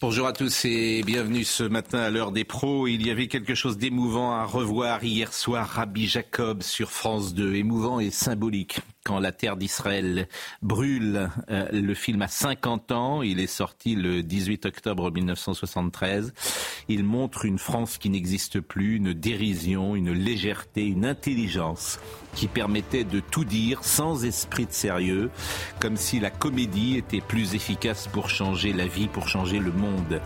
Bonjour à tous et bienvenue ce matin à l'heure des pros. Il y avait quelque chose d'émouvant à revoir hier soir, Rabbi Jacob sur France 2. Émouvant et symbolique quand la terre d'Israël brûle. Euh, le film a 50 ans. Il est sorti le 18 octobre 1973. Il montre une France qui n'existe plus, une dérision, une légèreté, une intelligence qui permettait de tout dire sans esprit de sérieux, comme si la comédie était plus efficace pour changer la vie, pour changer le monde.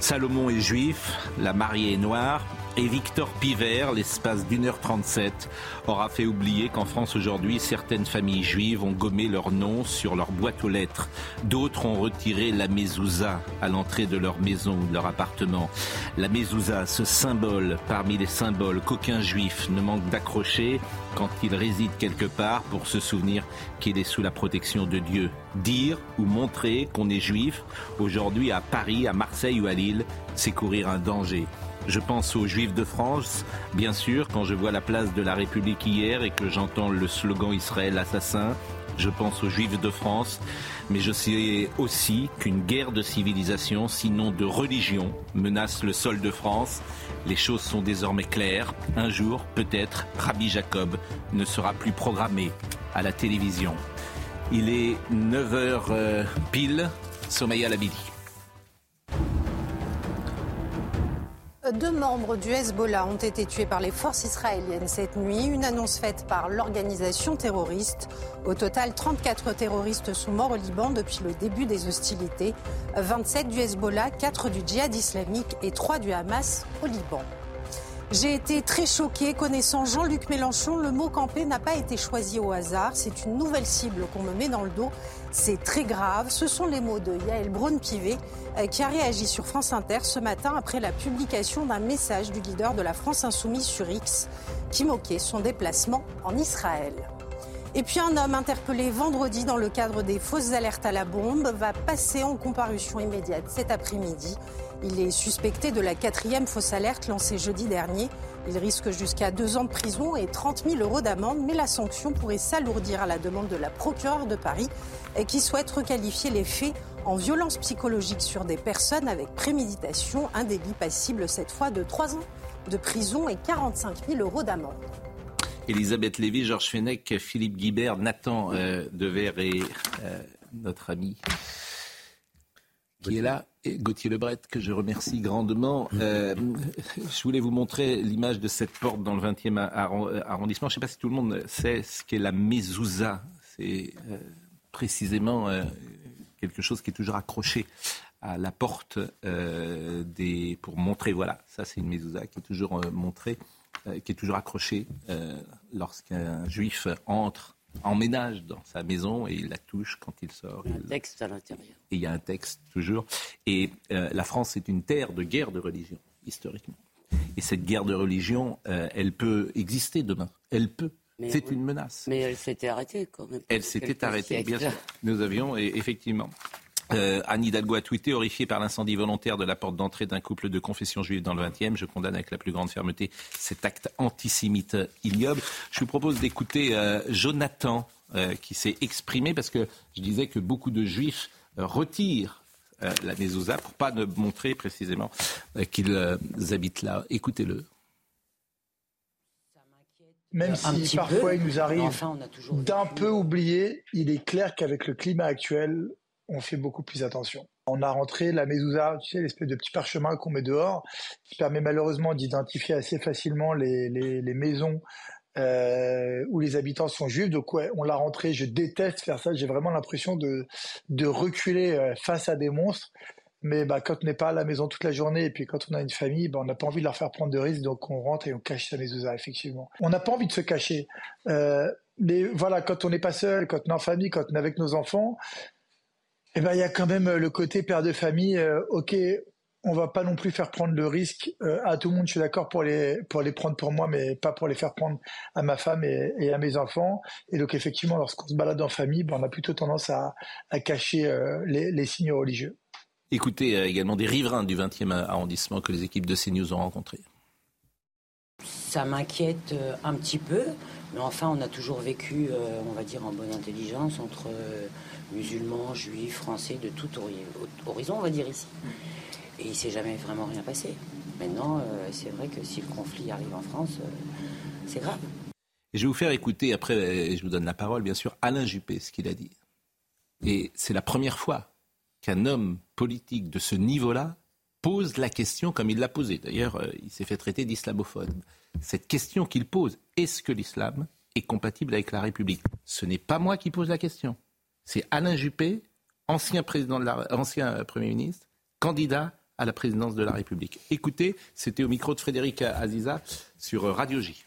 Salomon est juif, la mariée est noire, et Victor Piver, l'espace d'une heure trente-sept, aura fait oublier qu'en France aujourd'hui, certaines familles juives ont gommé leur nom sur leur boîte aux lettres. D'autres ont retiré la mezouza à l'entrée de leur maison ou de leur appartement. La mezouza, ce symbole parmi les symboles qu'aucun juif ne manque d'accrocher quand il réside quelque part pour se souvenir qu'il est sous la protection de Dieu. Dire ou montrer qu'on est juif aujourd'hui à Paris, à Marseille ou à Lille, c'est courir un danger. Je pense aux Juifs de France, bien sûr, quand je vois la place de la République hier et que j'entends le slogan Israël assassin. Je pense aux Juifs de France, mais je sais aussi qu'une guerre de civilisation, sinon de religion, menace le sol de France. Les choses sont désormais claires. Un jour, peut-être, Rabbi Jacob ne sera plus programmé à la télévision. Il est 9h euh, pile, Somaya Labidi. Deux membres du Hezbollah ont été tués par les forces israéliennes cette nuit, une annonce faite par l'organisation terroriste. Au total, 34 terroristes sont morts au Liban depuis le début des hostilités, 27 du Hezbollah, 4 du djihad islamique et 3 du Hamas au Liban. J'ai été très choquée connaissant Jean-Luc Mélenchon. Le mot campé n'a pas été choisi au hasard. C'est une nouvelle cible qu'on me met dans le dos. C'est très grave. Ce sont les mots de Yael Braun-Pivet euh, qui a réagi sur France Inter ce matin après la publication d'un message du leader de la France Insoumise sur X qui moquait son déplacement en Israël. Et puis un homme interpellé vendredi dans le cadre des fausses alertes à la bombe va passer en comparution immédiate cet après-midi. Il est suspecté de la quatrième fausse alerte lancée jeudi dernier. Il risque jusqu'à deux ans de prison et 30 000 euros d'amende, mais la sanction pourrait s'alourdir à la demande de la procureure de Paris, qui souhaite requalifier les faits en violence psychologique sur des personnes avec préméditation, un délit passible cette fois de trois ans de prison et 45 000 euros d'amende. Elisabeth Lévy, Georges Fenech, Philippe Guibert, Nathan euh, Dever et euh, notre ami qui est là, Gauthier Lebret, que je remercie grandement. Euh, je voulais vous montrer l'image de cette porte dans le 20e arrondissement. Je ne sais pas si tout le monde sait ce qu'est la mezouza. C'est euh, précisément euh, quelque chose qui est toujours accroché à la porte euh, des, pour montrer, voilà, ça c'est une mezouza qui est toujours montrée, qui est toujours accrochée lorsqu'un juif entre emménage dans sa maison et il la touche quand il sort. Il y a un texte à l'intérieur. Et il y a un texte toujours. Et euh, la France est une terre de guerre de religion, historiquement. Et cette guerre de religion, euh, elle peut exister demain. Elle peut. C'est une menace. Mais elle s'était arrêtée quand même. Elle s'était arrêtée, bien sûr. Nous avions, et effectivement. Euh, Anne Hidalgo a tweeté, horrifié par l'incendie volontaire de la porte d'entrée d'un couple de confession juive dans le 20e. Je condamne avec la plus grande fermeté cet acte antisémite ignoble. Je vous propose d'écouter euh, Jonathan euh, qui s'est exprimé parce que je disais que beaucoup de juifs euh, retirent la mezouza pour pas ne montrer précisément qu'ils habitent là. Écoutez-le. Même si parfois il nous arrive d'un peu oublier, il est clair qu'avec le climat actuel, on fait beaucoup plus attention. On a rentré la mezouza, tu sais, l'espèce de petit parchemin qu'on met dehors, qui permet malheureusement d'identifier assez facilement les, les, maisons euh, où les habitants sont juifs. Donc ouais, on l'a rentré. Je déteste faire ça. J'ai vraiment l'impression de, de reculer euh, face à des monstres. Mais bah, quand on n'est pas à la maison toute la journée et puis quand on a une famille, bah, on n'a pas envie de leur faire prendre de risques. Donc on rentre et on cache sa mezouza, effectivement. On n'a pas envie de se cacher. Euh, mais voilà, quand on n'est pas seul, quand on est en famille, quand on est avec nos enfants, eh ben, il y a quand même le côté père de famille. Euh, ok, on va pas non plus faire prendre le risque euh, à tout le monde. Je suis d'accord pour les pour les prendre pour moi, mais pas pour les faire prendre à ma femme et, à mes enfants. Et donc effectivement, lorsqu'on se balade en famille, ben, on a plutôt tendance à, cacher euh, les, signes religieux. Écoutez également des riverains du 20e arrondissement que les équipes de CNews ont rencontrés. Ça m'inquiète un petit peu, mais enfin, on a toujours vécu, on va dire, en bonne intelligence entre musulmans, juifs, français, de tout horizon, on va dire ici. Et il ne s'est jamais vraiment rien passé. Maintenant, euh, c'est vrai que si le conflit arrive en France, euh, c'est grave. Et je vais vous faire écouter, après, je vous donne la parole, bien sûr, Alain Juppé, ce qu'il a dit. Et c'est la première fois qu'un homme politique de ce niveau-là pose la question comme il l'a posée. D'ailleurs, euh, il s'est fait traiter d'islamophobe. Cette question qu'il pose, est-ce que l'islam est compatible avec la République? Ce n'est pas moi qui pose la question. C'est Alain Juppé, ancien, président de la, ancien euh, Premier ministre, candidat à la présidence de la République. Écoutez, c'était au micro de Frédéric Aziza sur euh, Radio J.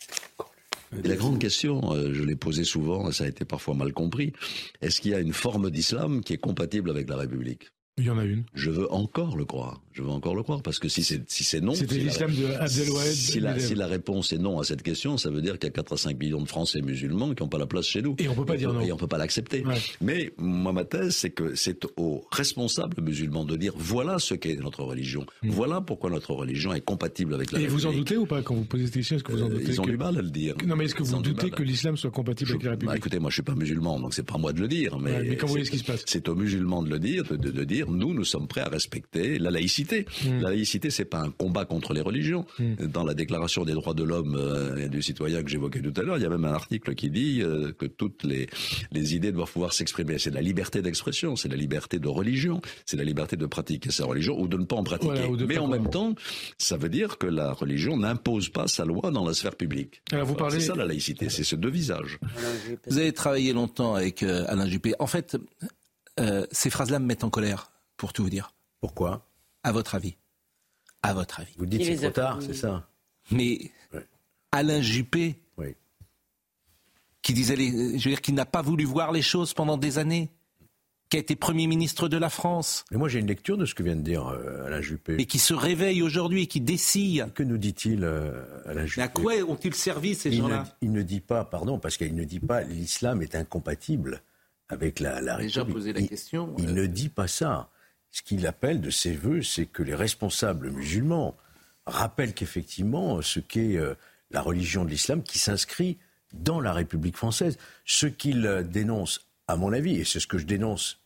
la grande question, euh, je l'ai posée souvent, et ça a été parfois mal compris, est-ce qu'il y a une forme d'islam qui est compatible avec la République? Il y en a une. Je veux encore le croire. Je veux encore le croire parce que si c'est si c'est non, c'était l'islam de Abdelwahid. Si la, si la réponse est non à cette question, ça veut dire qu'il y a 4 à 5 millions de Français musulmans qui n'ont pas la place chez nous. Et on peut pas dire non. Et on peut pas l'accepter. Mais moi ma thèse c'est que c'est aux responsables musulmans de dire voilà ce qu'est notre religion. Hmm. Voilà pourquoi notre religion est compatible avec la. Et vous en doutez ou pas quand vous posez cette question Est-ce que vous en euh, doutez Ils ont du mal à le dire. Non mais est-ce que vous doutez que l'islam soit compatible avec la République bah, Écoutez, moi je suis pas musulman donc c'est pas à moi de le dire. Mais, mais quand vous voyez ce qui se passe, c'est aux musulmans de le dire, de, dire nous nous sommes prêts à respecter la laïcité. Hmm. La laïcité c'est pas un combat contre les religions. Hmm. Dans la Déclaration des droits de l'homme euh, et du citoyen que j'évoquais tout à l'heure, il y a même un article qui dit euh, que toutes les, les idées doivent pouvoir s'exprimer. C'est la liberté d'expression, c'est la liberté de religion, c'est la liberté de pratiquer sa religion ou de ne pas en pratiquer. Mais en même temps, ça veut dire que la religion n'impose pas sa loi dans la sphère publique. vous parlez... C'est ça la laïcité, c'est ce deux visages. Vous avez travaillé longtemps avec euh, Alain Juppé. En fait, ces phrases-là me mettent en colère, pour tout vous dire. Pourquoi? À votre avis. À votre avis. Vous dites c'est trop tard, c'est ça? Mais Alain Juppé, qui disait, je veux dire, qui n'a pas voulu voir les choses pendant des années, qui a été Premier ministre de la France. Mais moi j'ai une lecture de ce que vient de dire euh, Alain Juppé. Et qui se réveille aujourd'hui, qui décide. Que nous dit-il euh, Alain Juppé À quoi ont-ils servi ces gens-là? Il ne dit pas, pardon, parce qu'il ne dit pas l'islam est incompatible avec la, la Déjà posé la question. Il, il ne dit pas ça ce qu'il appelle de ses voeux, c'est que les responsables musulmans rappellent qu'effectivement, ce qu'est euh, la religion de l'islam qui s'inscrit dans la République française. Ce qu'il euh, dénonce, à mon avis, et c'est ce que je dénonce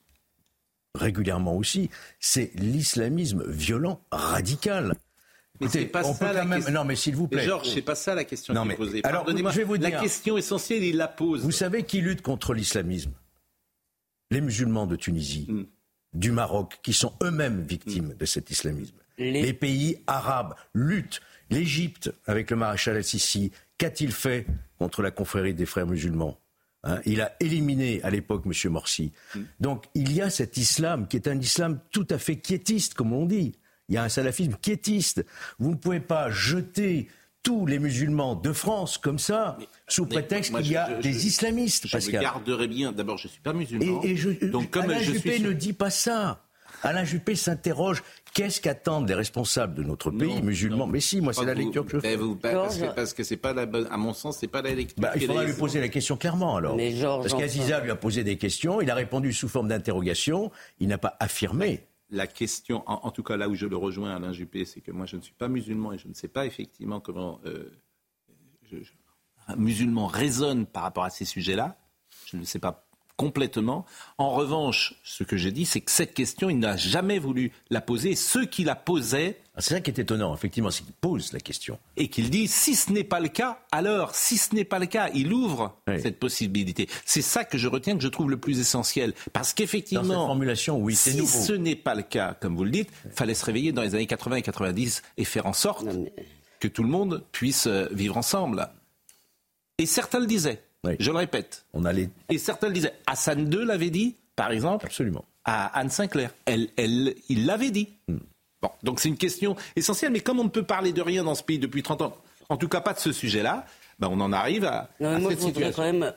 régulièrement aussi, c'est l'islamisme violent, radical. Mais c'est pas ça la question. Non, mais s'il vous plaît. Georges, c'est pas ça la question non, mais... posée. Alors, je vais vous dire. La question essentielle, il la pose. Vous savez qui lutte contre l'islamisme? Les musulmans de Tunisie. Hmm du Maroc qui sont eux-mêmes victimes de cet islamisme. Les... pays arabes luttent. L'Égypte, avec le maréchal al-Sisi, qu'a-t-il fait contre la confrérie des frères musulmans hein? Il a éliminé à l'époque M. Morsi. Mm. Donc il y a cet islam qui est un islam tout à fait quiétiste, comme on dit. Il y a un salafisme quiétiste. Vous ne pouvez pas jeter tous les musulmans de France comme ça, sous prétexte qu'il y a des islamistes. Je me garderai bien. D'abord, je ne suis pas musulman. Et, donc, comme Alain Juppé ne dit pas ça. Alain Juppé s'interroge qu'est-ce qu'attendent les responsables de notre pays musulmans Mais si, moi, c'est la lecture que je fais. parce, que, c'est pas la bonne, à mon sens, c'est pas la lecture. Bah, il faudra lui poser la question clairement alors. parce qu'Aziza lui a posé des questions, il a répondu sous forme d'interrogation, il n'a pas affirmé la question, en, tout cas là où je le rejoins, Alain Juppé, c'est que moi je ne suis pas musulman et je ne sais pas effectivement comment euh, un musulman raisonne par rapport à ces sujets-là. Je ne sais pas complètement. En revanche, ce que j'ai dit, c'est que cette question, il n'a jamais voulu la poser. Ceux qui la posaient... Ah, c'est ça qui est étonnant, effectivement, c'est qu'il pose la question. Et qu'il dit, si ce n'est pas le cas, alors, si ce n'est pas le cas, il ouvre cette possibilité. C'est ça que je retiens, que je trouve le plus essentiel. Parce qu'effectivement... Dans formulation, oui, c'est Si ce n'est pas le cas, comme vous le dites, il fallait se réveiller dans les années 80 et 90 et faire en sorte que tout le monde puisse euh, vivre ensemble. Et certains le disaient. Je le répète. On allait... Et certains le disaient. Hassan II l'avait dit, par exemple. Absolument. À Anne Sinclair. Elle, elle, il l'avait dit. Hmm. Bon, donc c'est une question essentielle. Mais comme on ne peut parler de rien dans ce pays depuis 30 ans, en tout cas pas de ce sujet-là, ben on en arrive à, non, moi, je voudrais quand même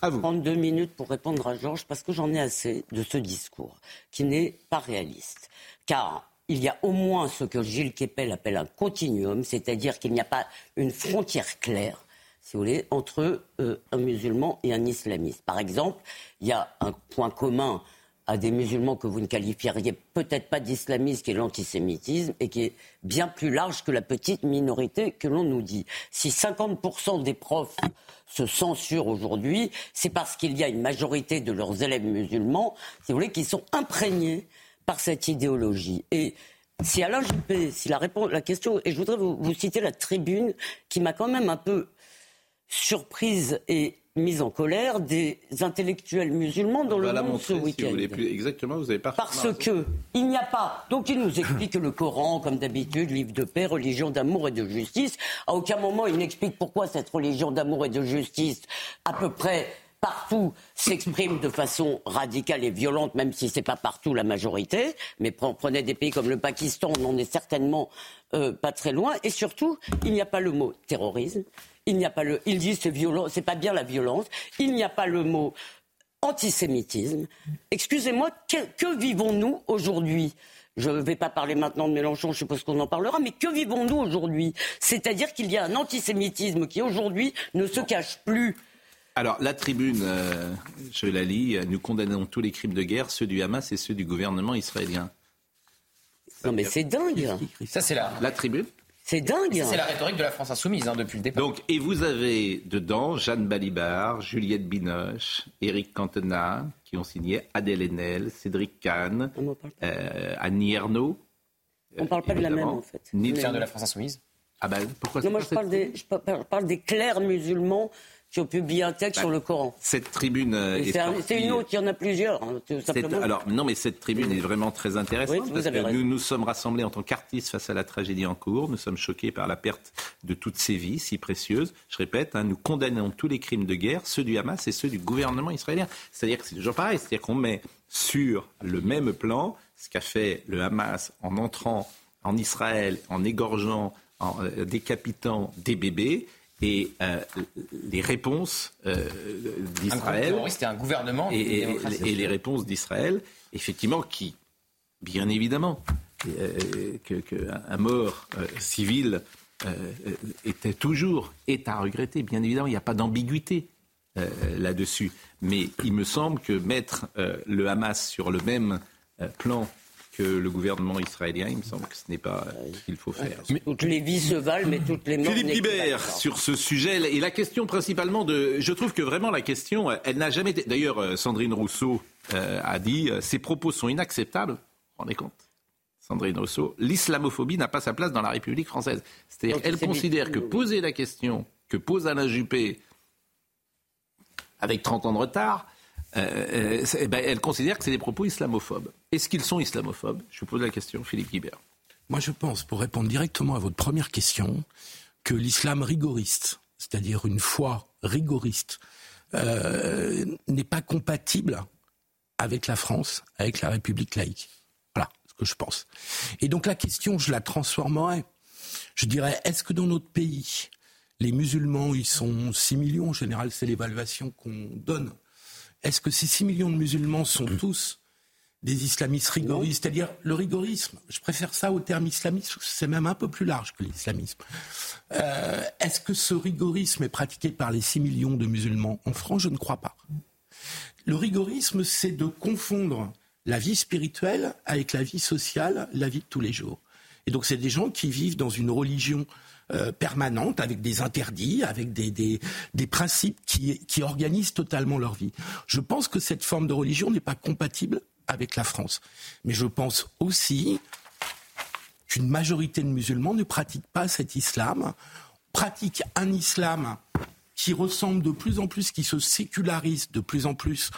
prendre deux minutes pour répondre à Georges parce que j'en ai assez de ce discours qui n'est pas réaliste. Car il y a au moins ce que Gilles Kepel appelle un continuum, c'est-à-dire qu'il n'y a pas une frontière claire, si vous voulez, entre euh, un musulman et un islamiste. Par exemple, il y a un point commun à des musulmans que vous ne qualifieriez peut-être pas d'islamistes, qui est l'antisémitisme, et qui est bien plus large que la petite minorité que l'on nous dit. Si 50% des profs se censurent aujourd'hui, c'est parce qu'il y a une majorité de leurs élèves musulmans, si vous voulez, qui sont imprégnés par cette idéologie. Et si Alain Juppé, si la, réponse, la question, et je voudrais vous, vous citer la tribune qui m'a quand même un peu surprise et mise en colère des intellectuels musulmans dans le monde ce week-end. exactement, vous avez pas. Parce que il n'y a pas. Donc il nous explique le Coran, comme d'habitude, livre de paix, religion d'amour et de justice. À aucun moment il n'explique pourquoi cette religion d'amour et de justice, à peu près partout s'exprime de façon radicale et violente, même si ce n'est pas partout la majorité. Mais prenez des pays comme le Pakistan, on n'en est certainement euh, pas très loin. Et surtout, il n'y a pas le mot terrorisme, il n'y a pas le. Il dit c'est violent, c'est pas bien la violence. Il n'y a pas le mot antisémitisme. Excusez-moi, que, vivons-nous aujourd'hui? Je ne vais pas parler maintenant de Mélenchon, je suppose qu'on en parlera, mais que vivons-nous aujourd'hui? C'est-à-dire qu'il y a un antisémitisme qui aujourd'hui ne se cache plus. Alors, la tribune, euh, je la lis, nous condamnons tous les crimes de guerre, ceux du Hamas et ceux du gouvernement israélien. Non, mais c'est dingue. Ça, c'est la... La tribune c'est dingue. C'est la rhétorique de la France insoumise hein, depuis le départ. Donc, et vous avez dedans Jeanne Balibar, Juliette Binoche, Éric Cantona, qui ont signé Adèle Haenel, Cédric Kahn, euh, Annie Ernaux. On ne parle pas de la même, en fait. Ni de la France insoumise. Ah ben, pourquoi non, moi, je parle, des, je parle des clercs musulmans qui ont publié un texte sur le Coran. Cette tribune euh, C'est une autre, il y en a plusieurs. Hein, alors non, mais cette tribune est vraiment très intéressante parce que nous nous sommes rassemblés en tant qu'artistes face à la tragédie en cours. Nous sommes choqués par la perte de toutes ces vies si précieuses. Je répète, hein, nous condamnons tous les crimes de guerre, ceux du Hamas et ceux du gouvernement israélien. C'est-à-dire que c'est toujours pareil, c'est-à-dire qu'on met sur le même plan ce qu'a fait le Hamas en entrant en Israël, en égorgeant, en euh, décapitant des bébés et euh, les réponses euh, d'Israël. Un, un gouvernement. Et, et, les réponses d'Israël, effectivement, qui, bien évidemment, euh, qu'un mort civil était toujours, est à regretter, bien évidemment, il n'y a pas d'ambiguïté là-dessus. Mais il me semble que mettre le Hamas sur le même plan que le gouvernement israélien. Il me semble que ce n'est pas ce qu'il faut faire. toutes les vies se valent, mais toutes les morts. Philippe Guibert, sur ce sujet, et la question principalement de. Je trouve que vraiment la question, elle n'a jamais été. D'ailleurs, euh, Sandrine Rousseau euh, a dit euh, ces propos sont inacceptables. Vous vous rendez compte? Sandrine Rousseau, l'islamophobie n'a pas sa place dans la République française. C'est-à-dire qu'elle considère que poser la question que pose Alain Juppé avec 30 ans de retard, euh, euh, eh ben, elle considère que c'est des propos islamophobes. Est-ce qu'ils sont islamophobes? Je vous pose la question, Philippe Guibert. Moi, je pense, pour répondre directement à votre première question, que l'islam rigoriste, c'est-à-dire une foi rigoriste, euh, n'est pas compatible avec la France, avec la République laïque. Voilà ce que je pense. Et donc la question, je la transformerai. Je dirais, est-ce que dans notre pays, les musulmans, ils sont 6 millions, en général, c'est l'évaluation qu'on donne est-ce que ces 6 millions de musulmans sont tous des islamistes rigoristes C'est-à-dire le rigorisme, je préfère ça au terme islamiste, c'est même un peu plus large que l'islamisme. Euh, est-ce que ce rigorisme est pratiqué par les 6 millions de musulmans en France? Je ne crois pas. Le rigorisme, c'est de confondre la vie spirituelle avec la vie sociale, la vie de tous les jours. Et donc c'est des gens qui vivent dans une religion euh, permanente, avec des interdits, avec des, des, principes qui, qui organisent totalement leur vie. Je pense que cette forme de religion n'est pas compatible avec la France. Mais je pense aussi qu'une majorité de musulmans ne pratiquent pas cet islam, pratiquent un islam qui ressemble de plus en plus, qui se sécularise de plus en plus,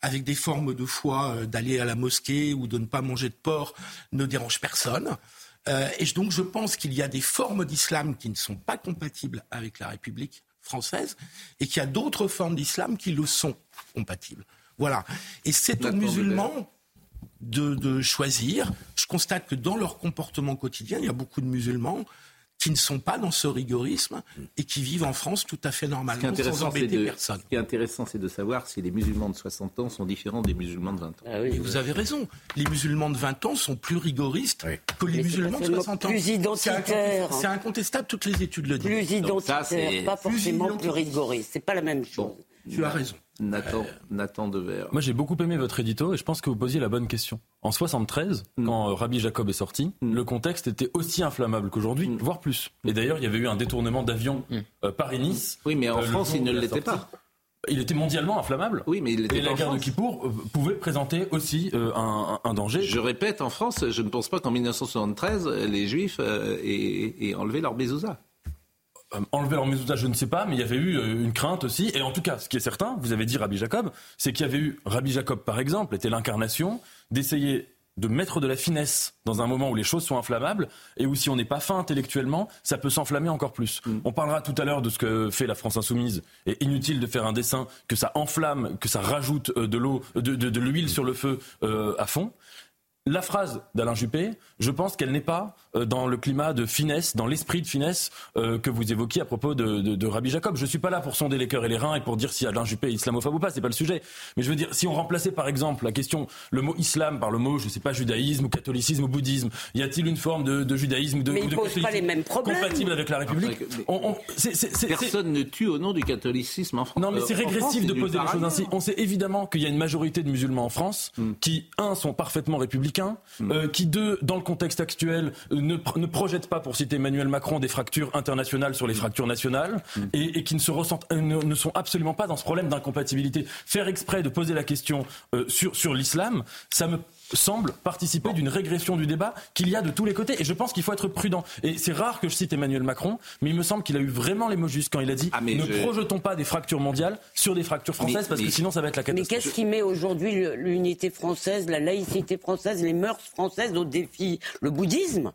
avec des formes de foi euh, d'aller à la mosquée ou de ne pas manger de porc, ne dérange personne. Euh, et donc je pense qu'il y a des formes d'islam qui ne sont pas compatibles avec la République française et qu'il y a d'autres formes d'islam qui le sont compatibles. Voilà. Et c'est aux musulmans de, de, choisir. Je constate que dans leur comportement quotidien, il y a beaucoup de musulmans qui ne sont pas dans ce rigorisme et qui vivent en France tout à fait normalement ce qui est sans embêter de, personne. Ce qui est intéressant, c'est de savoir si les musulmans de 60 ans sont différents des musulmans de 20 ans. Ah oui, vous avez raison. Les musulmans de 20 ans sont plus rigoristes oui. que les musulmans de 60 ans. Plus identitaires. C'est incontestable, toutes les études le disent. Plus identitaires, pas forcément plus, plus rigoristes. C'est pas la même chose. Bon, tu as raison. Nathan, euh... Nathan Devers. Moi, j'ai beaucoup aimé votre édito et je pense que vous posiez la bonne question. En 73, mm. quand euh, Rabbi Jacob est sorti, mm. le contexte était aussi inflammable qu'aujourd'hui, mm. voire plus. Et d'ailleurs, il y avait eu un détournement d'avion euh, Paris-Nice. Oui, mais en France, il ne l'était pas. Il était mondialement inflammable. Oui, mais il était Et la guerre France. de Kippour euh, pouvait présenter aussi euh, un, un, danger. Je répète, en France, je ne pense pas qu'en 1973, les Juifs euh, aient, aient enlevé leur mezouza. Euh, enlever leur mezouza, je ne sais pas, mais il y avait eu euh, une crainte aussi. Et en tout cas, ce qui est certain, vous avez dit Rabbi Jacob, c'est qu'il y avait eu Rabbi Jacob, par exemple, était l'incarnation d'essayer de mettre de la finesse dans un moment où les choses sont inflammables et où si on n'est pas fin intellectuellement, ça peut s'enflammer encore plus. Mm. On parlera tout à l'heure de ce que fait la France insoumise. Et inutile de faire un dessin que ça enflamme, que ça rajoute euh, de l'eau, de, de, de l'huile sur le feu euh, à fond. La phrase d'Alain Juppé, je pense qu'elle n'est pas dans le climat de finesse, dans l'esprit de finesse euh, que vous évoquiez à propos de, de, de Rabbi Jacob. Je suis pas là pour sonder les cœurs et les reins et pour dire si Alain Juppé est islamophobe ou pas, c'est pas le sujet. Mais je veux dire, si on remplaçait par exemple la question, le mot islam par le mot, je sais pas, judaïsme ou catholicisme ou bouddhisme, y a-t-il une forme de, de judaïsme ou de, mais ou de pose pas les mêmes problèmes. compatible avec la République on, on, c est, c est, Personne ne tue au nom du catholicisme en France. Non, mais c'est régressif France, de poser les choses ainsi. On sait évidemment qu'il y a une majorité de musulmans en France mm. qui, un, sont parfaitement républicains, mm. euh, qui, deux, dans le contexte actuel, ne, ne projettent pas, pour citer Emmanuel Macron, des fractures internationales sur les fractures nationales, mm. et, et, qui ne se ressentent, ne, ne, sont absolument pas dans ce problème d'incompatibilité. Faire exprès de poser la question euh, sur, sur l'islam, ça me semble participer d'une régression du débat qu'il y a de tous les côtés. Et je pense qu'il faut être prudent. Et c'est rare que je cite Emmanuel Macron, mais il me semble qu'il a eu vraiment les mots justes quand il a dit ah, ne je... projetons pas des fractures mondiales sur des fractures françaises mais, parce mais... que sinon ça va être la catastrophe. Mais qu'est-ce qui met aujourd'hui l'unité française, la laïcité française, les mœurs françaises au défi? Le bouddhisme?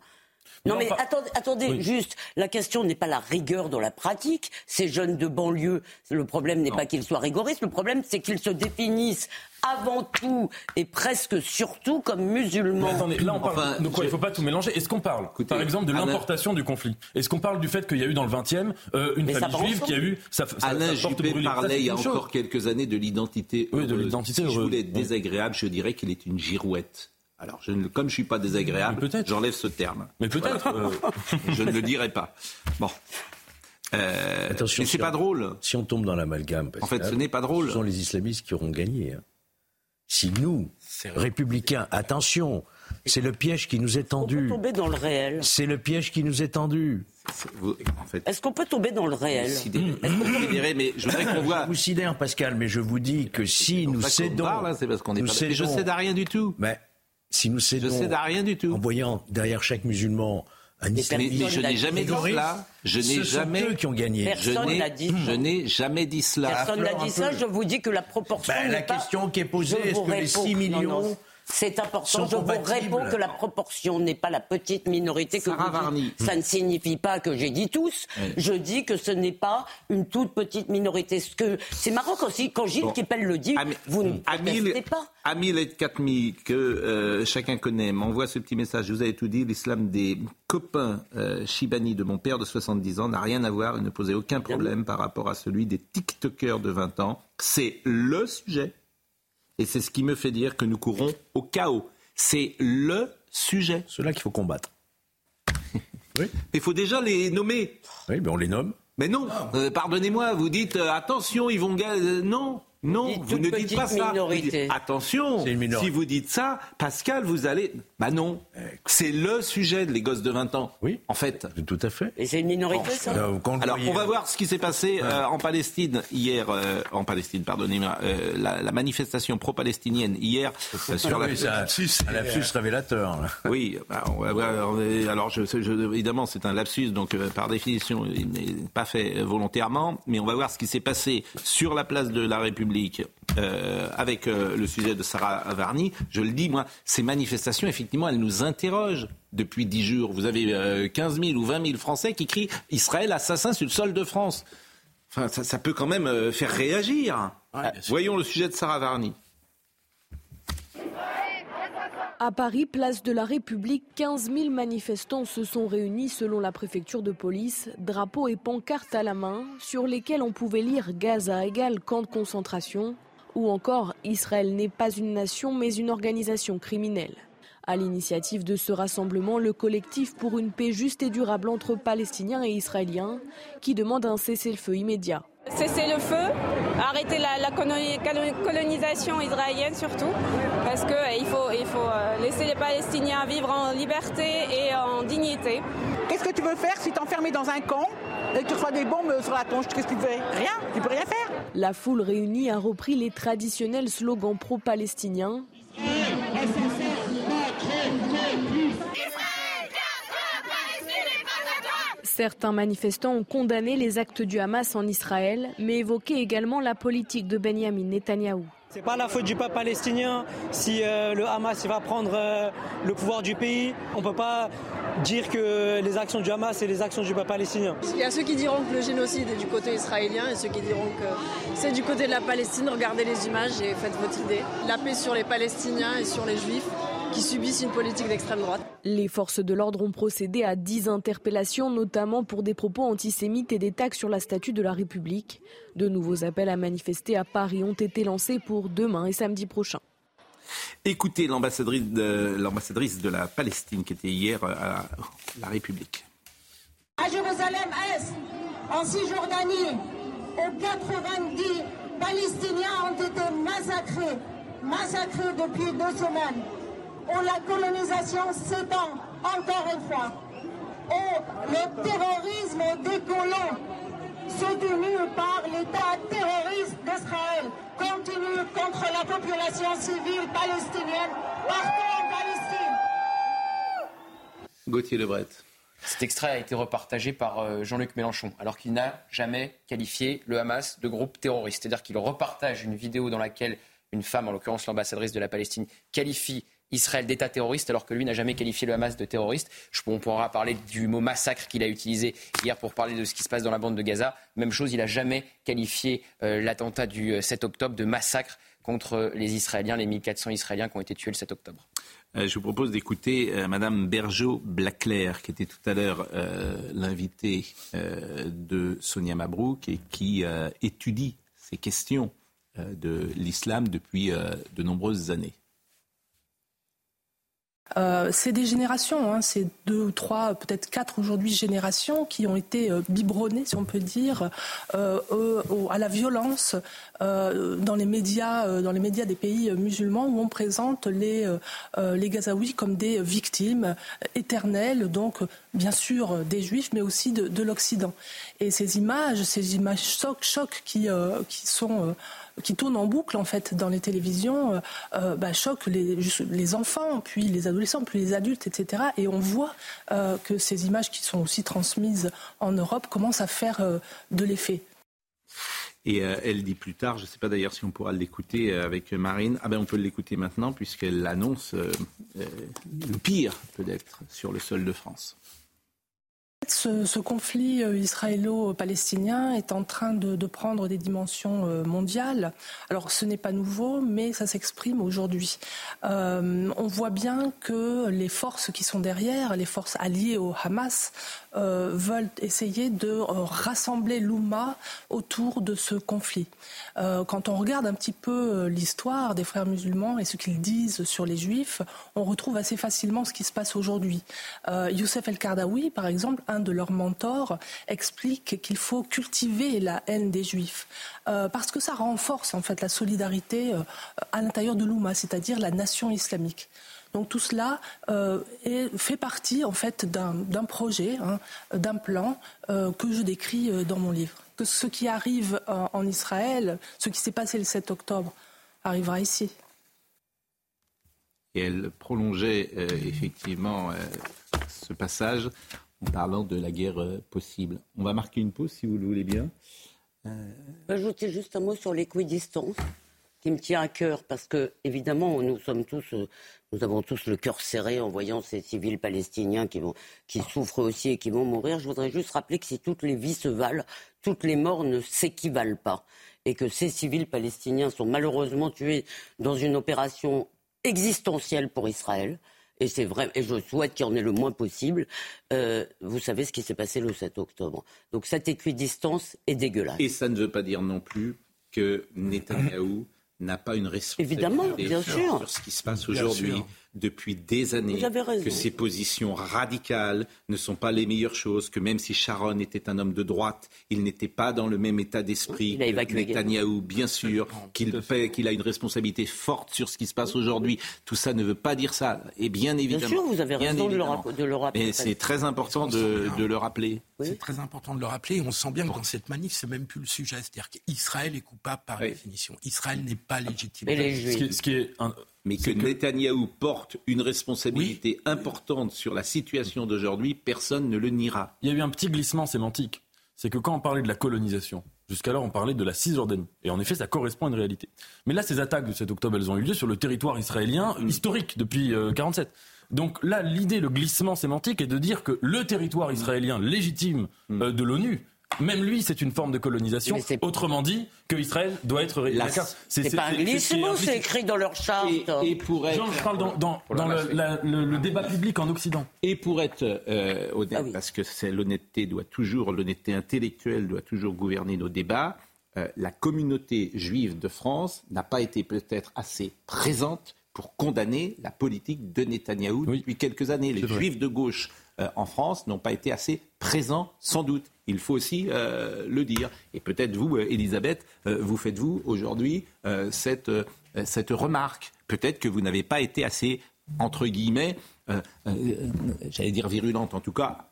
Non mais attendez, attendez oui. juste, la question n'est pas la rigueur dans la pratique. Ces jeunes de banlieue, le problème n'est pas qu'ils soient rigoristes, le problème c'est qu'ils se définissent avant tout et presque surtout comme musulmans. Mais attendez, là on parle enfin, de quoi? Je... Il ne faut pas tout mélanger. Est-ce qu'on parle, Écoutez, par exemple, de l'importation du conflit? Est-ce qu'on parle du fait qu'il y a eu dans le 20e euh, une Mais famille juive qui a eu sa, sa Alain sa Juppé parlait il y a encore quelques années de l'identité oui, de l'identité si je voulais être désagréable, je dirais qu'il est une girouette. Alors, je ne, comme je suis pas désagréable, j'enlève ce terme. Mais peut-être. Voilà. Euh... je ne le dirai pas. Bon. Euh, Attention, mais c'est si pas on, drôle. Si on tombe dans l'amalgame, en fait, ce n'est pas drôle. Ce sont les islamistes qui auront gagné. Hein. Si nous, républicains, attention, c'est le piège qui nous est tendu. On peut tomber dans le réel. C'est le piège qui nous est tendu. Vous, en fait, Est-ce qu'on peut tomber dans le réel? sidéré, sidéré, mais je voudrais qu'on voit. Je vous sidère, Pascal, mais je vous dis que si nous cédons, c'est parce qu'on est pas. Cédons, je cède à rien du tout. Mais si nous cédons, je cède à rien du tout. En voyant derrière chaque musulman un islamiste, je n'ai jamais dit cela. Je n'ai jamais. Eux qui ont gagné. Personne n'a dit. Je n'ai jamais dit cela. Personne n'a dit ça. Je vous dis que la proportion. Ben, la pas... question qui est posée, est-ce que les 6 millions non, non. C'est important. Je vous réponds que la proportion n'est pas la petite minorité que Sarah vous. Ça ne signifie pas que j'ai dit tous. Oui. Je dis que ce n'est pas une toute petite minorité. Ce que c'est marrant aussi quand Gilles bon. Kepel le dit. Ami, vous ne protestez pas. Amil et Katmi, que euh, chacun connaît, m'envoie ce petit message. Je vous avez tout dit. L'islam des copains euh, Shibani de mon père de 70 ans n'a rien à voir et ne posait aucun problème par rapport à celui des TikTokers de 20 ans. C'est le sujet. Et c'est ce qui me fait dire que nous courons au chaos. C'est le sujet. Cela qu'il faut combattre. oui. Il faut déjà les nommer. Oui, mais on les nomme. Mais non, euh, pardonnez-moi, vous dites euh, attention, ils vont. Euh, non, non, vous ne dites pas ça. Vous dites, attention, si vous dites ça, Pascal, vous allez. Bah non, c'est le sujet de les gosses de 20 ans. Oui. En fait. Tout à fait. Et c'est une minorité, bon, ça Alors, on va voir ce qui s'est passé ouais. euh, en Palestine hier. Euh, en Palestine, pardonnez-moi. Euh, la, la, manifestation pro-palestinienne hier sur la. C'est un lapsus révélateur. Là. Oui. Bah, on va voir, alors, je, je, évidemment, c'est un lapsus, donc par définition, il n'est pas fait volontairement. Mais on va voir ce qui s'est passé sur la place de la République euh, avec euh, le sujet de Sarah Varni, je le dis, moi, ces manifestations, effectivement, elles nous interrogent depuis dix jours. Vous avez euh, 15 000 ou 20 000 Français qui crient Israël assassin sur le sol de France. Enfin, ça, ça peut quand même euh, faire réagir. Ouais, Voyons le sujet de Sarah Varni. À Paris, place de la République, 15 000 manifestants se sont réunis selon la préfecture de police, drapeaux et pancartes à la main, sur lesquels on pouvait lire Gaza égale camp de concentration, ou encore Israël n'est pas une nation mais une organisation criminelle. À l'initiative de ce rassemblement, le collectif pour une paix juste et durable entre Palestiniens et Israéliens, qui demande un cessez-le-feu immédiat. Cesser le feu, arrêter la, colonisation israélienne surtout, parce qu'il euh, faut, il faut euh, laisser les Palestiniens vivre en liberté et en dignité. Qu'est-ce que tu veux faire si tu es enfermé dans un camp et que tu reçois des bombes sur la tronche Qu'est-ce que tu fais Rien, tu peux rien faire. La foule réunie a repris les traditionnels slogans pro-palestiniens. Certains manifestants ont condamné les actes du Hamas en Israël, mais évoqué également la politique de Benjamin Netanyahou. C'est pas la faute du peuple palestinien si euh, le Hamas va prendre euh, le pouvoir du pays. On peut pas dire que les actions du Hamas c'est les actions du peuple palestinien. Il y a ceux qui diront que le génocide est du côté israélien et ceux qui diront que c'est du côté de la Palestine. Regardez les images et faites votre idée. La paix sur les Palestiniens et sur les Juifs qui subissent une politique d'extrême droite. Les forces de l'ordre ont procédé à 10 interpellations, notamment pour des propos antisémites et des tags sur la statue de la République. De nouveaux appels à manifester à Paris ont été lancés pour demain et samedi prochain. Écoutez l'ambassadrice de, l'ambassadrice de la Palestine qui était hier à la République. À Jérusalem-Est, en Cisjordanie, où 90 Palestiniens ont été massacrés, massacrés depuis deux semaines où la colonisation s'étend encore une fois, où le terrorisme des colons soutenu par l'État terroriste d'Israël continue contre la population civile palestinienne partout en Palestine. Gauthier Lebret. Cet extrait a été repartagé par euh, Jean-Luc Mélenchon, alors qu'il n'a jamais qualifié le Hamas de groupe terroriste. C'est-à-dire qu'il repartage une vidéo dans laquelle une femme, en l'occurrence l'ambassadrice de la Palestine, qualifie Israël d'État terroriste alors que lui n'a jamais qualifié le Hamas de terroriste. on pourra parler du mot massacre qu'il a utilisé hier pour parler de ce qui se passe dans la bande de Gaza. Même chose, il n'a jamais qualifié euh, l'attentat du 7 euh, octobre de massacre contre les Israéliens, les 1400 Israéliens qui ont été tués le 7 octobre. Euh, je vous propose d'écouter Madame Bergeau-Blaclair, qui était tout à l'heure l'invitée de Sonia Mabrouk et qui étudie ces questions de l'islam depuis de nombreuses années. Euh, c'est des générations, hein, c'est deux, trois, peut-être quatre aujourd'hui générations qui ont été euh, biberonnées, si on peut dire, euh, à la violence dans les médias, dans les médias des pays musulmans où on présente les les Gazaouis comme des victimes éternelles, donc bien sûr des Juifs, mais aussi de, de l'Occident. Et ces images, ces images choc, choc qui qui sont qui tourne en boucle en fait dans les télévisions, euh, euh bah, choque les, les, enfants, puis les adolescents, puis les adultes, etc. Et on voit euh, que ces images qui sont aussi transmises en Europe commencent à faire euh, de l'effet. Et elle dit plus tard, je ne sais pas d'ailleurs si on pourra l'écouter avec Marine, ah ben on peut l'écouter maintenant puisqu'elle annonce le pire peut-être sur le sol de France. Ce, conflit euh, israélo-palestinien est en train de, prendre des dimensions euh, mondiales. Alors ce n'est pas nouveau, mais ça s'exprime aujourd'hui. Euh, on voit bien que les forces qui sont derrière, les forces alliées au Hamas, veulent essayer de rassembler l'Oumma autour de ce conflit. quand on regarde un petit peu l'histoire des frères musulmans et ce qu'ils disent sur les juifs, on retrouve assez facilement ce qui se passe aujourd'hui. Youssef El-Kardawi, par exemple, un de leurs mentors, explique qu'il faut cultiver la haine des juifs. Euh, parce que ça renforce en fait la solidarité euh, à l'intérieur de l'Oumma, c'est-à-dire la nation islamique. Donc tout cela euh, fait partie en fait d'un projet, hein, d'un plan que je décris dans mon livre. Que ce qui arrive en Israël, ce qui s'est passé le 7 octobre, arrivera ici. Et elle prolongeait effectivement ce passage en parlant de la guerre euh, possible. On va marquer une pause si vous le voulez bien. Euh... Ajouter juste un mot sur l'équidistance qui me tient à cœur parce que évidemment nous sommes tous euh, nous avons tous le cœur serré en voyant ces civils palestiniens qui souffrent aussi et qui vont mourir. Je voudrais juste rappeler que si toutes les vies se valent, toutes les morts ne s'équivalent pas et que ces civils palestiniens sont malheureusement tués dans une opération existentielle pour Israël. Et c'est vrai, et je souhaite qu'il y en ait le moins possible. Euh, vous savez ce qui s'est passé le 7 octobre. Donc cette équidistance est dégueulasse. Et ça ne veut pas dire non plus que Netanyahou n'a pas une responsabilité Évidemment, bien sûr. sur ce qui se passe aujourd'hui depuis des années que ces positions radicales ne sont pas les meilleures choses, que même si Sharon était un homme de droite, il n'était pas dans le même état d'esprit que Netanyahou, bien sûr, qu'il a une responsabilité forte sur ce qui se passe aujourd'hui. Tout ça ne veut pas dire ça. Et bien évidemment. Bien sûr, vous avez raison de le, rappeler. Mais c'est très important de, le rappeler. C'est très important de le rappeler. on sent bien que dans cette manif, c'est même plus le sujet. C'est-à-dire qu'Israël est coupable par définition. Israël n'est pas légitime. Ce qui est, mais que, Netanyahou porte une responsabilité importante sur la situation d'aujourd'hui, personne ne le niera. Il y a eu un petit glissement sémantique. C'est que quand on parlait de la colonisation, jusqu'alors on parlait de la Cisjordanie. Et en effet, ça correspond à une réalité. Mais là, ces attaques de 7 octobre, elles ont eu lieu sur le territoire israélien mm. historique depuis 1947. Euh, Donc là, l'idée, le glissement sémantique est de dire que le territoire israélien légitime mm. euh, de l'ONU, même lui, c'est une forme de colonisation. Autrement dit, que Israël doit être C'est pas un glissement, c'est écrit dans leur charte. Et, pour être... je parle dans, le, débat public en Occident. Et pour être euh, honnête, ah parce que l'honnêteté doit toujours, l'honnêteté intellectuelle doit toujours gouverner nos débats. Euh, la communauté juive de France n'a pas été peut-être assez présente pour condamner la politique de Netanyahou depuis quelques années. Les juifs de gauche euh, en France n'ont pas été assez présents, sans doute. Il faut aussi euh, le dire. Et peut-être vous, euh, Elisabeth, vous faites-vous aujourd'hui cette, cette remarque. Peut-être que vous n'avez pas été assez, entre guillemets, j'allais dire virulente en tout cas,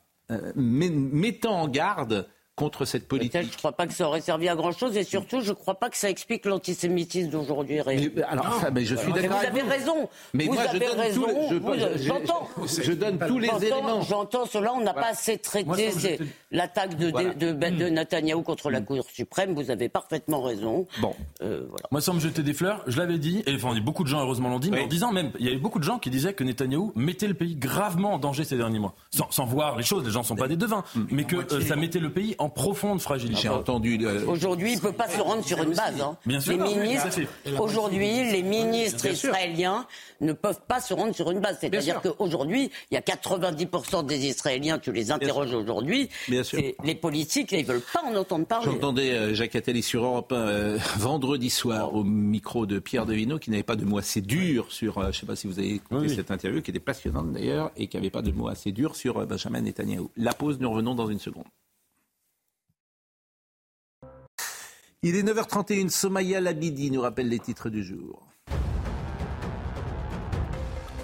mettant en garde contre cette politique. Je ne crois pas que ça aurait servi à grand-chose et surtout, je ne crois pas que ça explique l'antisémitisme d'aujourd'hui. Alors, mais je suis d'accord. Vous avez raison. Mais vous moi, avez je raison. J'entends. Je, donne tous les éléments. J'entends cela. On n'a pas assez traité l'attaque de, de, de, Netanyahou contre la Cour suprême. Vous avez parfaitement raison. Bon. Euh, voilà. Moi, sans me jeter des fleurs, je l'avais dit, et enfin, beaucoup de gens, heureusement, l'ont dit, mais en disant même, il y avait beaucoup de gens qui disaient que Netanyahou mettait le pays gravement en danger ces derniers mois. Sans, voir les choses, les gens ne sont pas des devins, mais que euh, ça mettait le pays en profonde fragilité. J'ai entendu. Euh, aujourd'hui, il ne peut pas se rendre sur une base. Hein. Bien sûr. Les ministres, aujourd'hui, les ministres israéliens ne peuvent pas se rendre sur une base. C'est-à-dire qu'aujourd'hui, il y a 90% des Israéliens, tu les interroges aujourd'hui, les politiques, ils ne veulent pas en entendre parler. J'entendais euh, Jacques Attali sur Europe 1 euh, vendredi soir au micro de Pierre Devino qui n'avait pas de mots assez durs sur, je ne sais pas si vous avez écouté cette interview, qui était passionnante d'ailleurs, et qui n'avait pas de mots assez durs sur Benjamin Netanyahu. La pause, nous revenons dans une seconde. Il est 9h31, Somaya Labidi nous rappelle les titres du jour.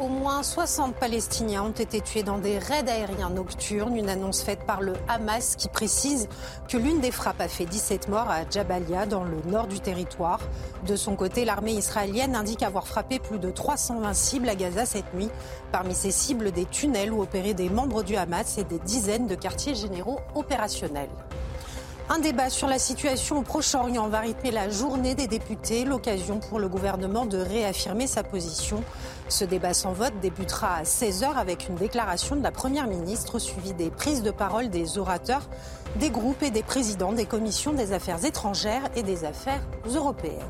Au moins 60 Palestiniens ont été tués dans des raids aériens nocturnes. Une annonce faite par le Hamas qui précise que l'une des frappes a fait 17 morts à Jabalia, dans le nord du territoire. De son côté, l'armée israélienne indique avoir frappé plus de 320 cibles à Gaza cette nuit. Parmi ces cibles, des tunnels où opéraient des membres du Hamas et des dizaines de quartiers généraux opérationnels. Un débat sur la situation au Proche-Orient va rythmer la journée des députés, l'occasion pour le gouvernement de réaffirmer sa position. Ce débat sans vote débutera à 16h avec une déclaration de la Première ministre suivie des prises de parole des orateurs, des groupes et des présidents des commissions des affaires étrangères et des affaires européennes.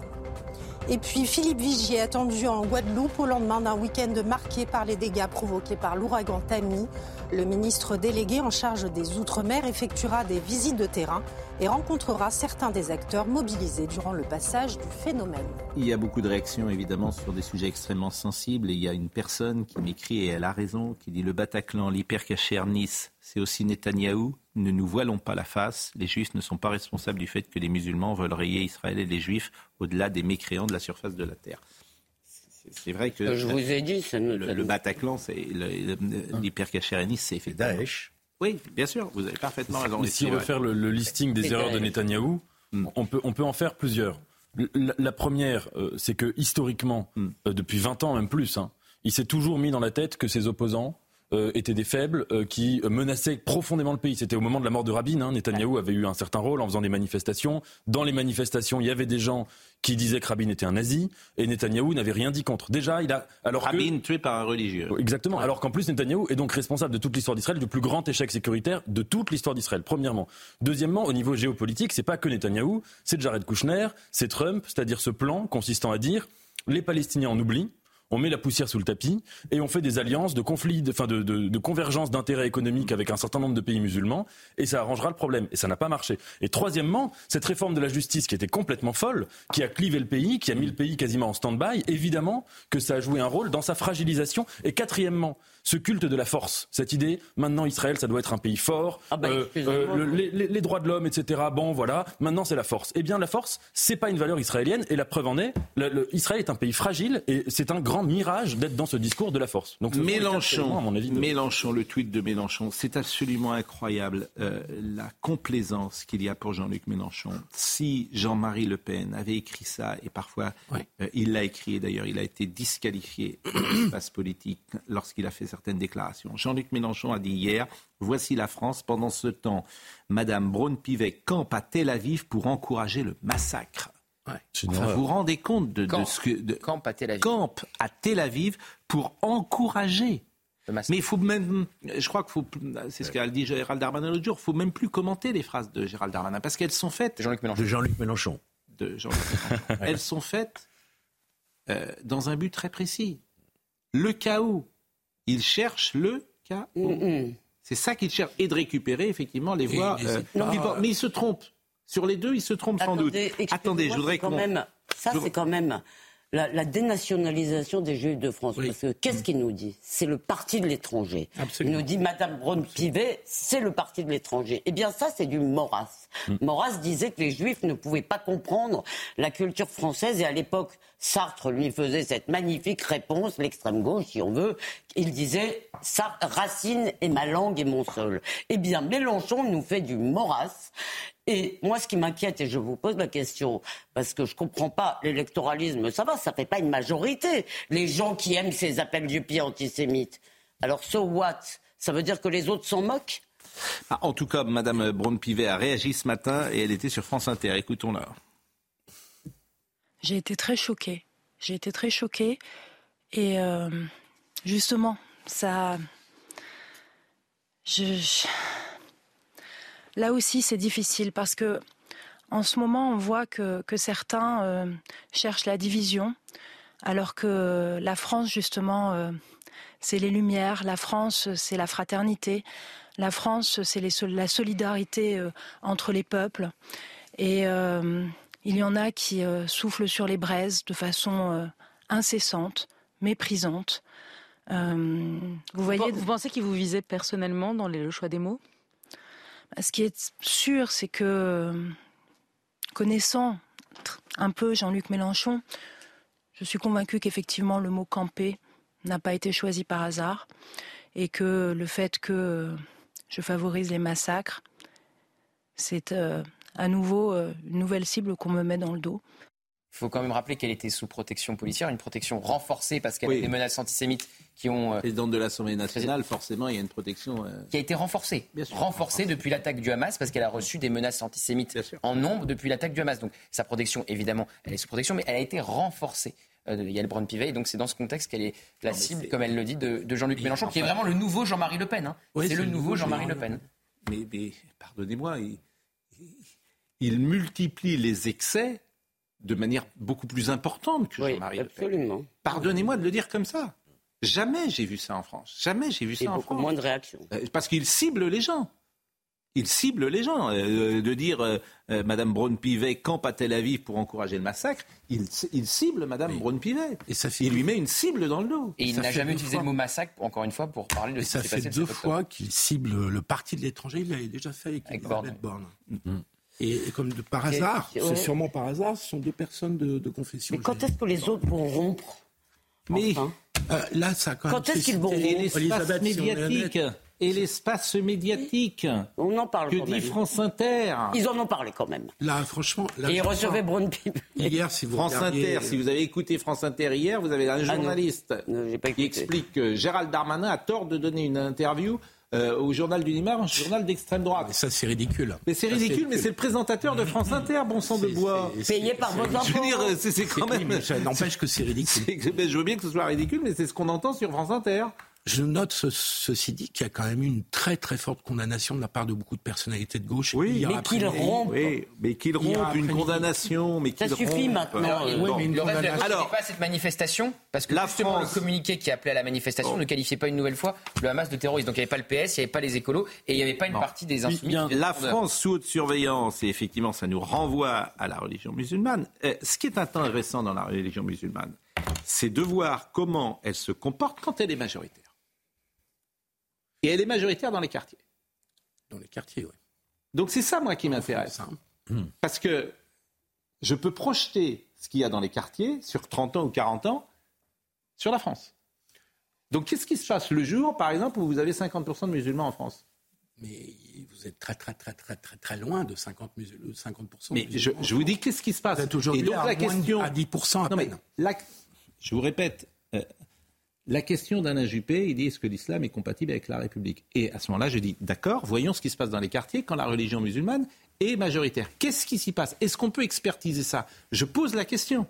Et puis Philippe Vigier attendu en Guadeloupe au lendemain d'un week-end marqué par les dégâts provoqués par l'ouragan Tammy. Le ministre délégué en charge des Outre-mer effectuera des visites de terrain et rencontrera certains des acteurs mobilisés durant le passage du phénomène. Il y a beaucoup de réactions évidemment sur des sujets extrêmement sensibles et il y a une personne qui m'écrit et elle a raison, qui dit le Bataclan, l'hypercacher Nice, c'est aussi Netanyahou. Ne nous voilons pas la face. Les Juifs ne sont pas responsables du fait que les musulmans veulent rayer Israël et les Juifs au-delà des mécréants de la surface de la terre. C'est vrai que. Je vous ai dit, ça le, Bataclan, c'est l'hypercachérénisme, c'est effectivement. Daesh. Oui, bien sûr, vous avez parfaitement raison. si on veut faire le, listing des erreurs de Netanyahou, hmm. on, peut, on peut en faire plusieurs. La, première, euh, c'est que historiquement, hmm. euh, depuis 20 ans, même plus, hein, il s'est toujours mis dans la tête que ses opposants euh, étaient des faibles euh, qui menaçaient profondément le pays. C'était au moment de la mort de Rabin. Hein, Netanyahou avait eu un certain rôle en faisant des manifestations. Dans les manifestations, il y avait des gens qui disaient que Rabin était un nazi et Netanyahou n'avait rien dit contre. Déjà, il a alors Rabin tué par un religieux. Exactement. Alors qu'en plus Netanyahou est donc responsable de toute l'histoire d'Israël, du plus grand échec sécuritaire de toute l'histoire d'Israël. Premièrement. Deuxièmement, au niveau géopolitique, c'est pas que Netanyahou, c'est Jared Kushner, c'est Trump, c'est-à-dire ce plan consistant à dire les Palestiniens en oublient on met la poussière sous le tapis et on fait des alliances de conflits, de, enfin de, de, de convergence d'intérêts économiques avec un certain nombre de pays musulmans et ça arrangera le problème. Et ça n'a pas marché. Et troisièmement, cette réforme de la justice qui était complètement folle, qui a clivé le pays, qui a mis le pays quasiment en stand-by, évidemment que ça a joué un rôle dans sa fragilisation. Et quatrièmement, ce culte de la force, cette idée, maintenant Israël, ça doit être un pays fort, ah bah, euh, euh, les, les, droits de l'homme, etc. Bon, voilà, maintenant c'est la force. Eh bien, la force, c'est pas une valeur israélienne, et la preuve en est, le, Israël est un pays fragile, et c'est un grand mirage d'être dans ce discours de la force. Donc, Mélenchon, à mon avis, Mélenchon, le tweet de Mélenchon, c'est absolument incroyable euh, la complaisance qu'il y a pour Jean-Luc Mélenchon. Si Jean-Marie Le Pen avait écrit ça, et parfois il l'a écrit, d'ailleurs il a été disqualifié de l'espace politique lorsqu'il a fait certaines déclarations. Jean-Luc Mélenchon a dit hier Voici la France. Pendant ce temps, Madame Braun-Pivet campe à Tel Aviv pour encourager le massacre. Vous vous rendez compte de, ce que. De, campe à Tel Aviv. Campe à Tel Aviv pour encourager. Mais il faut même, je crois que c'est ce qu'a dit Gérald Darmanin l'autre jour, il faut même plus commenter les phrases de Gérald Darmanin parce qu'elles sont faites. Jean-Luc Mélenchon. De Jean-Luc Mélenchon. De Jean-Luc Mélenchon. Elles sont faites euh, dans un but très précis. Le chaos il cherche le chaos. C'est ça qu'il cherche. Et de récupérer effectivement les voix. Euh, mais il se trompe. Sur les deux, il se trompe sans doute. Attendez, je voudrais quand même. Ça, c'est quand même la, dénationalisation des Juifs de France. Parce que qu'est-ce qu'il nous dit? C'est le parti de l'étranger. Il nous dit Madame Braun-Pivet, c'est le parti de l'étranger. Eh bien, ça, c'est du Maurras. Mm. Maurras disait que les Juifs ne pouvaient pas comprendre la culture française et à l'époque, Sartre lui faisait cette magnifique réponse, l'extrême gauche, si on veut. Il disait Racine est ma langue et mon sol. Eh bien, Mélenchon nous fait du Maurras et moi, ce qui m'inquiète, et je vous pose la question, parce que je ne comprends pas, l'électoralisme, ça va, ça ne fait pas une majorité. Les gens qui aiment ces appels du pied antisémites. Alors, so what? Ça veut dire que les autres s'en moquent? Ah, En tout cas, Mme Braun-Pivet a réagi ce matin et elle était sur France Inter. Écoutons-la. J'ai été très choquée. J'ai été très choquée. Et euh, justement, ça. je là aussi c'est difficile parce que en ce moment on voit que, certains euh, cherchent la division alors que la France justement euh, c'est les lumières, la France c'est la fraternité, la France c'est la solidarité euh, entre les peuples et il y en a qui soufflent sur les braises de façon incessante, méprisante. vous voyez, vous pensez qu'il vous visait personnellement dans le choix des mots? Ce qui est sûr, c'est que, connaissant un peu Jean-Luc Mélenchon, je suis convaincue qu'effectivement le mot camper n'a pas été choisi par hasard et que le fait que je favorise les massacres, c'est euh, à nouveau euh, une nouvelle cible qu'on me met dans le dos. Il faut quand même rappeler qu'elle était sous protection policière, une protection renforcée parce qu'elle y a des menaces antisémites qui ont. Euh, Présidente de l'Assemblée nationale, forcément, il y a une protection. Euh, qui a été renforcée. renforcée depuis l'attaque du Hamas parce qu'elle a reçu des menaces antisémites en nombre depuis l'attaque du Hamas. Donc sa protection, évidemment, elle est sous protection, mais elle a été renforcée. Euh, Yael Braun-Pivet. Et donc c'est dans ce contexte qu'elle est la cible, comme elle le dit, de, Jean-Luc Mélenchon, qui est vraiment le nouveau Jean-Marie Le Pen. Hein. c'est le nouveau Jean-Marie Le Pen. Mais, pardonnez-moi, il, multiplie les excès de manière beaucoup plus importante que Jean-Marie Le Pen. Pardonnez-moi de le dire comme ça. Jamais j'ai vu ça en France. Jamais j'ai vu ça en France. moins de réactions. Euh, parce qu'il cible les gens. Il cible les gens. Euh, de dire euh, Madame Braun-Pivet campe à Tel Aviv pour encourager le massacre, il, cible Madame Braun-Pivet. Et ça fait... Il lui met une cible dans le dos. Et il n'a jamais utilisé le mot massacre, encore une fois, pour parler de ce qui s'est passé. Ça fait deux fois qu'il cible le parti de l'étranger. Il l'avait déjà fait avec, avec Borne. Mm. Et, comme de par hasard, c'est sûrement par hasard, ce sont deux personnes de, confession. Mais quand est-ce que les autres vont rompre Mais euh, là, ça quand, quand est-ce qu'ils vont Et l'espace médiatique et l'espace médiatique. On en parle. Que dit France Inter Ils en ont parlé quand même. Là, franchement. et ils recevaient Brun Hier, si vous France Inter, si vous avez écouté France Inter hier, vous avez un ah journaliste qui explique que Gérald Darmanin a tort de donner une interview euh, au journal du un journal d'extrême droite. ça, c'est ridicule. Mais c'est ridicule, mais c'est le présentateur de France Inter, bon sang de bois. Payé par votre impôt. Je veux dire, c'est quand même. ça n'empêche que c'est ridicule. je veux bien que ce soit ridicule, mais c'est ce qu'on entend sur France Inter. Je note ceci dit qu'il y a quand même une très très forte condamnation de la part de beaucoup de personnalités de gauche. Oui, mais qu'il rompe. Oui, mais qu'il rompe une condamnation. Mais ça suffit maintenant. oui, mais une le reste Alors, pas cette manifestation parce que la justement France... le communiqué qui appelait à la manifestation ne qualifiait pas une nouvelle fois le Hamas de terroriste. Donc il n'y avait pas le PS, il n'y avait pas les écolos et il n'y avait pas une partie des insoumis. la France sous haute surveillance et effectivement ça nous renvoie à la religion musulmane. Euh, ce qui est intéressant dans la religion musulmane, c'est de voir comment elle se comporte quand elle est majoritaire. Et elle est majoritaire dans les quartiers. Dans les quartiers, oui. Donc c'est ça, moi, qui m'intéresse. Hein. Hmm. Parce que je peux projeter ce qu'il y a dans les quartiers sur 30 ans ou 40 ans sur la France. Donc qu'est-ce qui se passe le jour, par exemple, où vous avez 50% de musulmans en France? Mais vous êtes très très très très très très loin de 50 50%. Mais je, vous dis qu'est-ce qui se passe? Vous êtes aujourd'hui à, la question... à 10% à peine. je vous répète, euh, la question d'Alain Juppé, il dit est-ce que l'islam est compatible avec la République? Et à ce moment-là, je dis d'accord, voyons ce qui se passe dans les quartiers quand la religion musulmane est majoritaire. Qu'est-ce qui s'y passe? Est-ce qu'on peut expertiser ça? Je pose la question.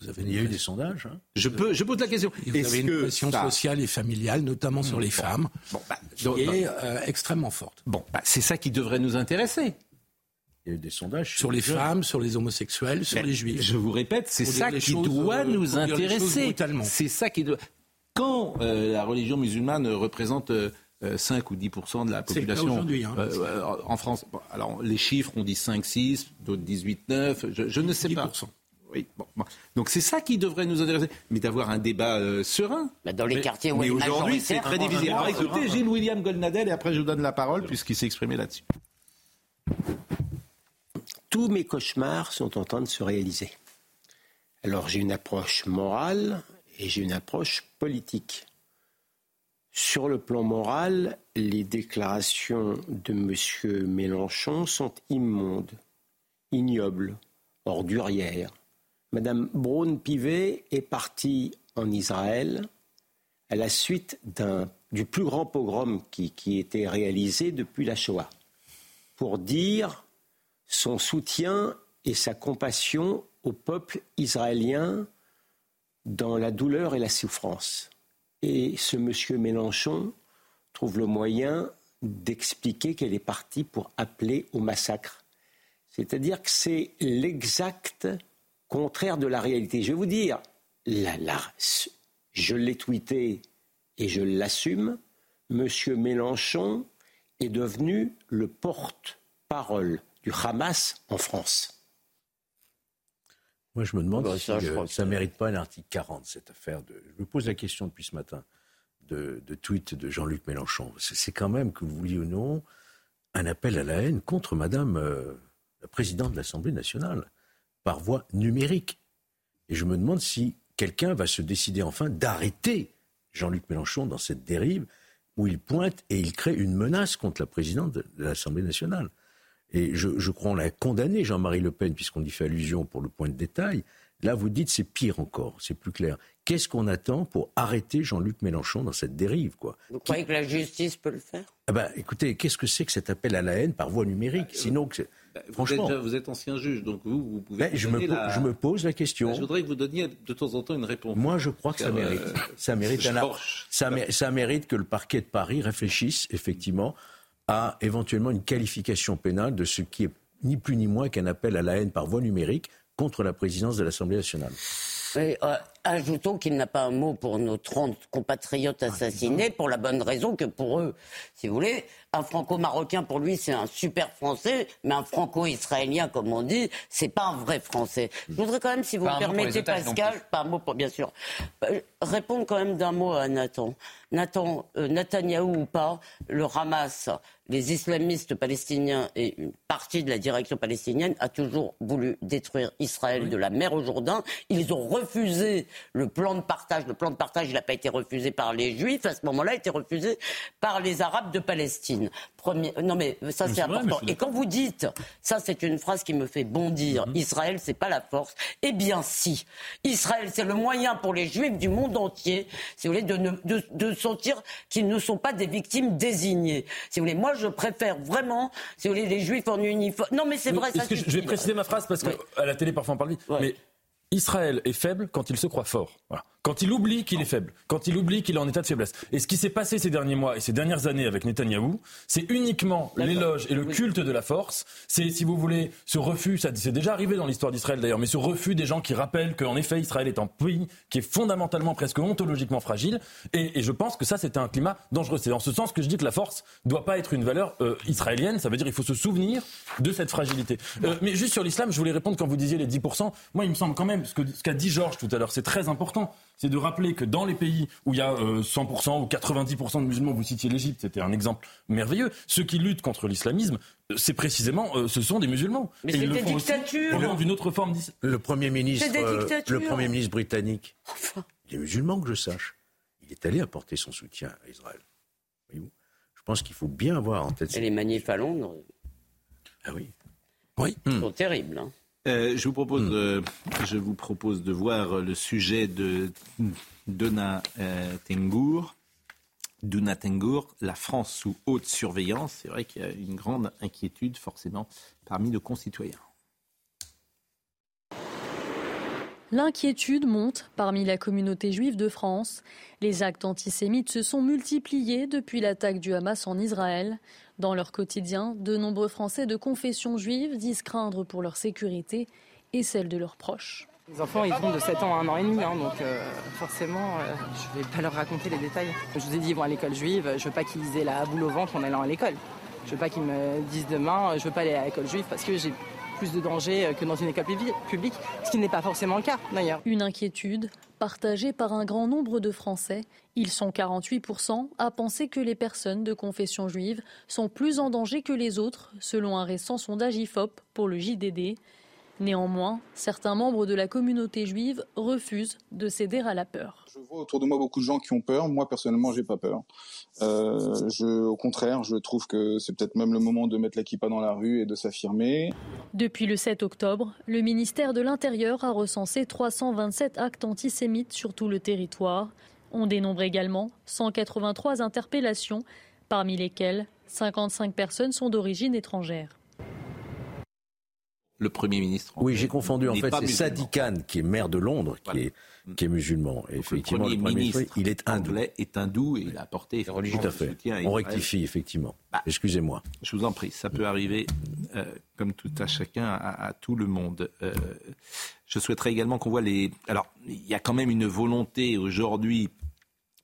Vous avez, il y a eu des sondages. Hein? Je, peux, je pose la question. vous avez une pression sociale et familiale, notamment sur les femmes, bah, qui est euh, extrêmement forte. Bon, bah, c'est ça qui devrait nous intéresser. Il y a eu des sondages sur les femmes, sur les homosexuels, sur les juifs. Je vous répète, c'est ça qui doit nous intéresser. C'est ça qui doit quand euh, la religion musulmane représente 5 euh, ou 10% de la population hein. euh, en France. alors les chiffres, on dit 5, 6, d'autres 18, 9, je, ne sais 10%. pas. Oui, bon, Donc c'est ça qui devrait nous intéresser, mais d'avoir un débat serein. Bah, dans les quartiers où Mais aujourd'hui, c'est très difficile. Alors écoutez, Gilles William Goldnadel, et après je vous donne la parole puisqu'il s'est exprimé là-dessus. Tous mes cauchemars sont en train de se réaliser. Alors j'ai une approche morale, et j'ai une approche politique. Sur le plan moral, les déclarations de M. Mélenchon sont immondes, ignobles, ordurières. Madame Braun-Pivet est partie en Israël à la suite du plus grand pogrom qui, qui était réalisé depuis la Shoah, pour dire son soutien et sa compassion au peuple israélien dans la douleur et la souffrance. Et ce monsieur Mélenchon trouve le moyen d'expliquer qu'elle est partie pour appeler au massacre. C'est-à-dire que c'est l'exact contraire de la réalité. Je vais vous dire, la, je l'ai tweeté et je l'assume, monsieur Mélenchon est devenu le porte-parole du Hamas en France. Moi, je me demande bah, si ça, ne mérite pas un article 40, cette affaire. De... Je me pose la question depuis ce matin de, tweet de Jean-Luc Mélenchon. C'est quand même, que vous vouliez ou non, un appel à la haine contre Madame euh, la présidente de l'Assemblée nationale, par voie numérique. Et je me demande si quelqu'un va se décider enfin d'arrêter Jean-Luc Mélenchon dans cette dérive où il pointe et il crée une menace contre la présidente de l'Assemblée nationale et je, je crois qu'on l'a condamné, Jean-Marie Le Pen, puisqu'on y fait allusion pour le point de détail. Là, vous dites c'est pire encore, c'est plus clair. Qu'est-ce qu'on attend pour arrêter Jean-Luc Mélenchon dans cette dérive quoi Vous croyez que la justice peut le faire? Ah ben, Écoutez, qu'est-ce que c'est que cet appel à la haine par voie numérique bah, Sinon, que bah, franchement, vous êtes, ancien juge, donc vous, vous pouvez. je, me, je me pose la question. je voudrais que vous donniez de temps en temps une réponse. Moi, je crois que ça mérite. Euh, ça mérite un, ça, ça mérite que le parquet de Paris réfléchisse effectivement à éventuellement une qualification pénale de ce qui est ni plus ni moins qu'un appel à la haine par voie numérique contre la présidence de l'Assemblée nationale. Euh, ajoutons qu'il n'a pas un mot pour nos 30 compatriotes ah, assassinés, pour la bonne raison que pour eux, si vous voulez, un franco-marocain, pour lui, c'est un super français, mais un franco-israélien, comme on dit, c'est pas un vrai français. Je voudrais quand même, si vous me permettez, Pascal, pas un mot pour, bien sûr, euh, répondre quand même d'un mot à Nathan. Nathan, euh, Netanyahou ou pas, le Hamas, les islamistes palestiniens et une partie de la direction palestinienne a toujours voulu détruire Israël de la mer au Jourdain. Ils ont refusé le plan de partage. Le plan de partage, il n'a pas été refusé par les Juifs. À ce moment-là, il a été refusé par les Arabes de Palestine. Premier... Non, mais ça, c'est important. Et quand vous dites, ça, c'est une phrase qui me fait bondir, mhm. Israël, c'est pas la force. Eh bien, si. Israël, c'est le moyen pour les Juifs du monde entier, si vous voulez, de, de, de sentir qu'ils ne sont pas des victimes désignées. Si vous voulez, moi, je préfère vraiment, si vous voulez, les Juifs en uniforme. Non, mais c'est vrai, ça. je vais préciser ma phrase parce qu'à la télé, parfois, on parle. Mais Israël est faible quand il se croit fort. Quand il oublie qu'il est faible, quand il oublie qu'il est en état de faiblesse. Et ce qui s'est passé ces derniers mois et ces dernières années avec Netanyahou, c'est uniquement l'éloge et le culte de la force. C'est, si vous voulez, ce refus, ça c'est déjà arrivé dans l'histoire d'Israël d'ailleurs, mais ce refus des gens qui rappellent qu'en effet Israël est un pays qui est fondamentalement, presque ontologiquement fragile. Et, je pense que ça, c'était un climat dangereux. C'est dans ce sens que je dis que la force ne doit pas être une valeur euh, israélienne. Ça veut dire qu'il faut se souvenir de cette fragilité. Euh, mais juste sur l'islam, je voulais répondre quand vous disiez les 10%. Moi, il me semble quand même, ce qu'a dit Georges tout à l'heure, c'est très important c'est de rappeler que dans les pays où il y a 100% euh, ou 90% de musulmans, vous citiez l'Égypte, c'était un exemple merveilleux, ceux qui luttent contre l'islamisme, euh, c'est précisément, euh, ce sont des musulmans. Mais c'est des dictatures. d'une autre forme. Le premier ministre, le premier ministre britannique, des musulmans que je sache, il est allé apporter son soutien à Israël. Je pense qu'il faut bien avoir en tête. Et les manifs à Londres. Ah oui. Oui. Ils sont terribles. Hein. Euh, je, vous propose hmm. de, je vous propose de voir le sujet de Dona euh, Tengour. Dona Tengour, la France sous haute surveillance. C'est vrai qu'il y a une grande inquiétude forcément parmi nos concitoyens. L'inquiétude monte parmi la communauté juive de France. Les actes antisémites se sont multipliés depuis l'attaque du Hamas en Israël. Dans leur quotidien, de nombreux Français de confession juive disent craindre pour leur sécurité et celle de leurs proches. Les enfants, ils vont de 7 ans à 1 an et demi, hein, donc euh, forcément, euh, je ne vais pas leur raconter les détails. Je vous ai dit, ils vont à l'école juive, je veux pas qu'ils aient la boule au ventre en allant à l'école. Je veux pas qu'ils me disent demain, je veux pas aller à l'école juive parce que j'ai plus de danger que dans une école publique, ce qui n'est pas forcément le cas d'ailleurs. Une inquiétude partagée par un grand nombre de Français. Ils sont 48% à penser que les personnes de confession juive sont plus en danger que les autres, selon un récent sondage IFOP pour le JDD. Néanmoins, certains membres de la communauté juive refusent de céder à la peur. Je vois autour de moi beaucoup de gens qui ont peur. Moi, personnellement, j'ai pas peur. Euh, je, au contraire, je trouve que c'est peut-être même le moment de mettre la kippa dans la rue et de s'affirmer. Depuis le 7 octobre, le ministère de l'Intérieur a recensé 327 actes antisémites sur tout le territoire. On dénombre également 183 interpellations, parmi lesquelles 55 personnes sont d'origine étrangère le Premier ministre. Oui, j'ai confondu. En fait, c'est Sadi Khan, qui est maire de Londres, qui, est, qui est musulman. Et effectivement, le Premier, ministre, il est hindou. est hindou et il a apporté Tout à fait. On rectifie, effectivement. Bah, Excusez-moi. Je vous en prie, ça peut arriver, euh, comme tout à chacun, à, tout le monde. Euh, je souhaiterais également qu'on voit les... Alors, il y a quand même une volonté aujourd'hui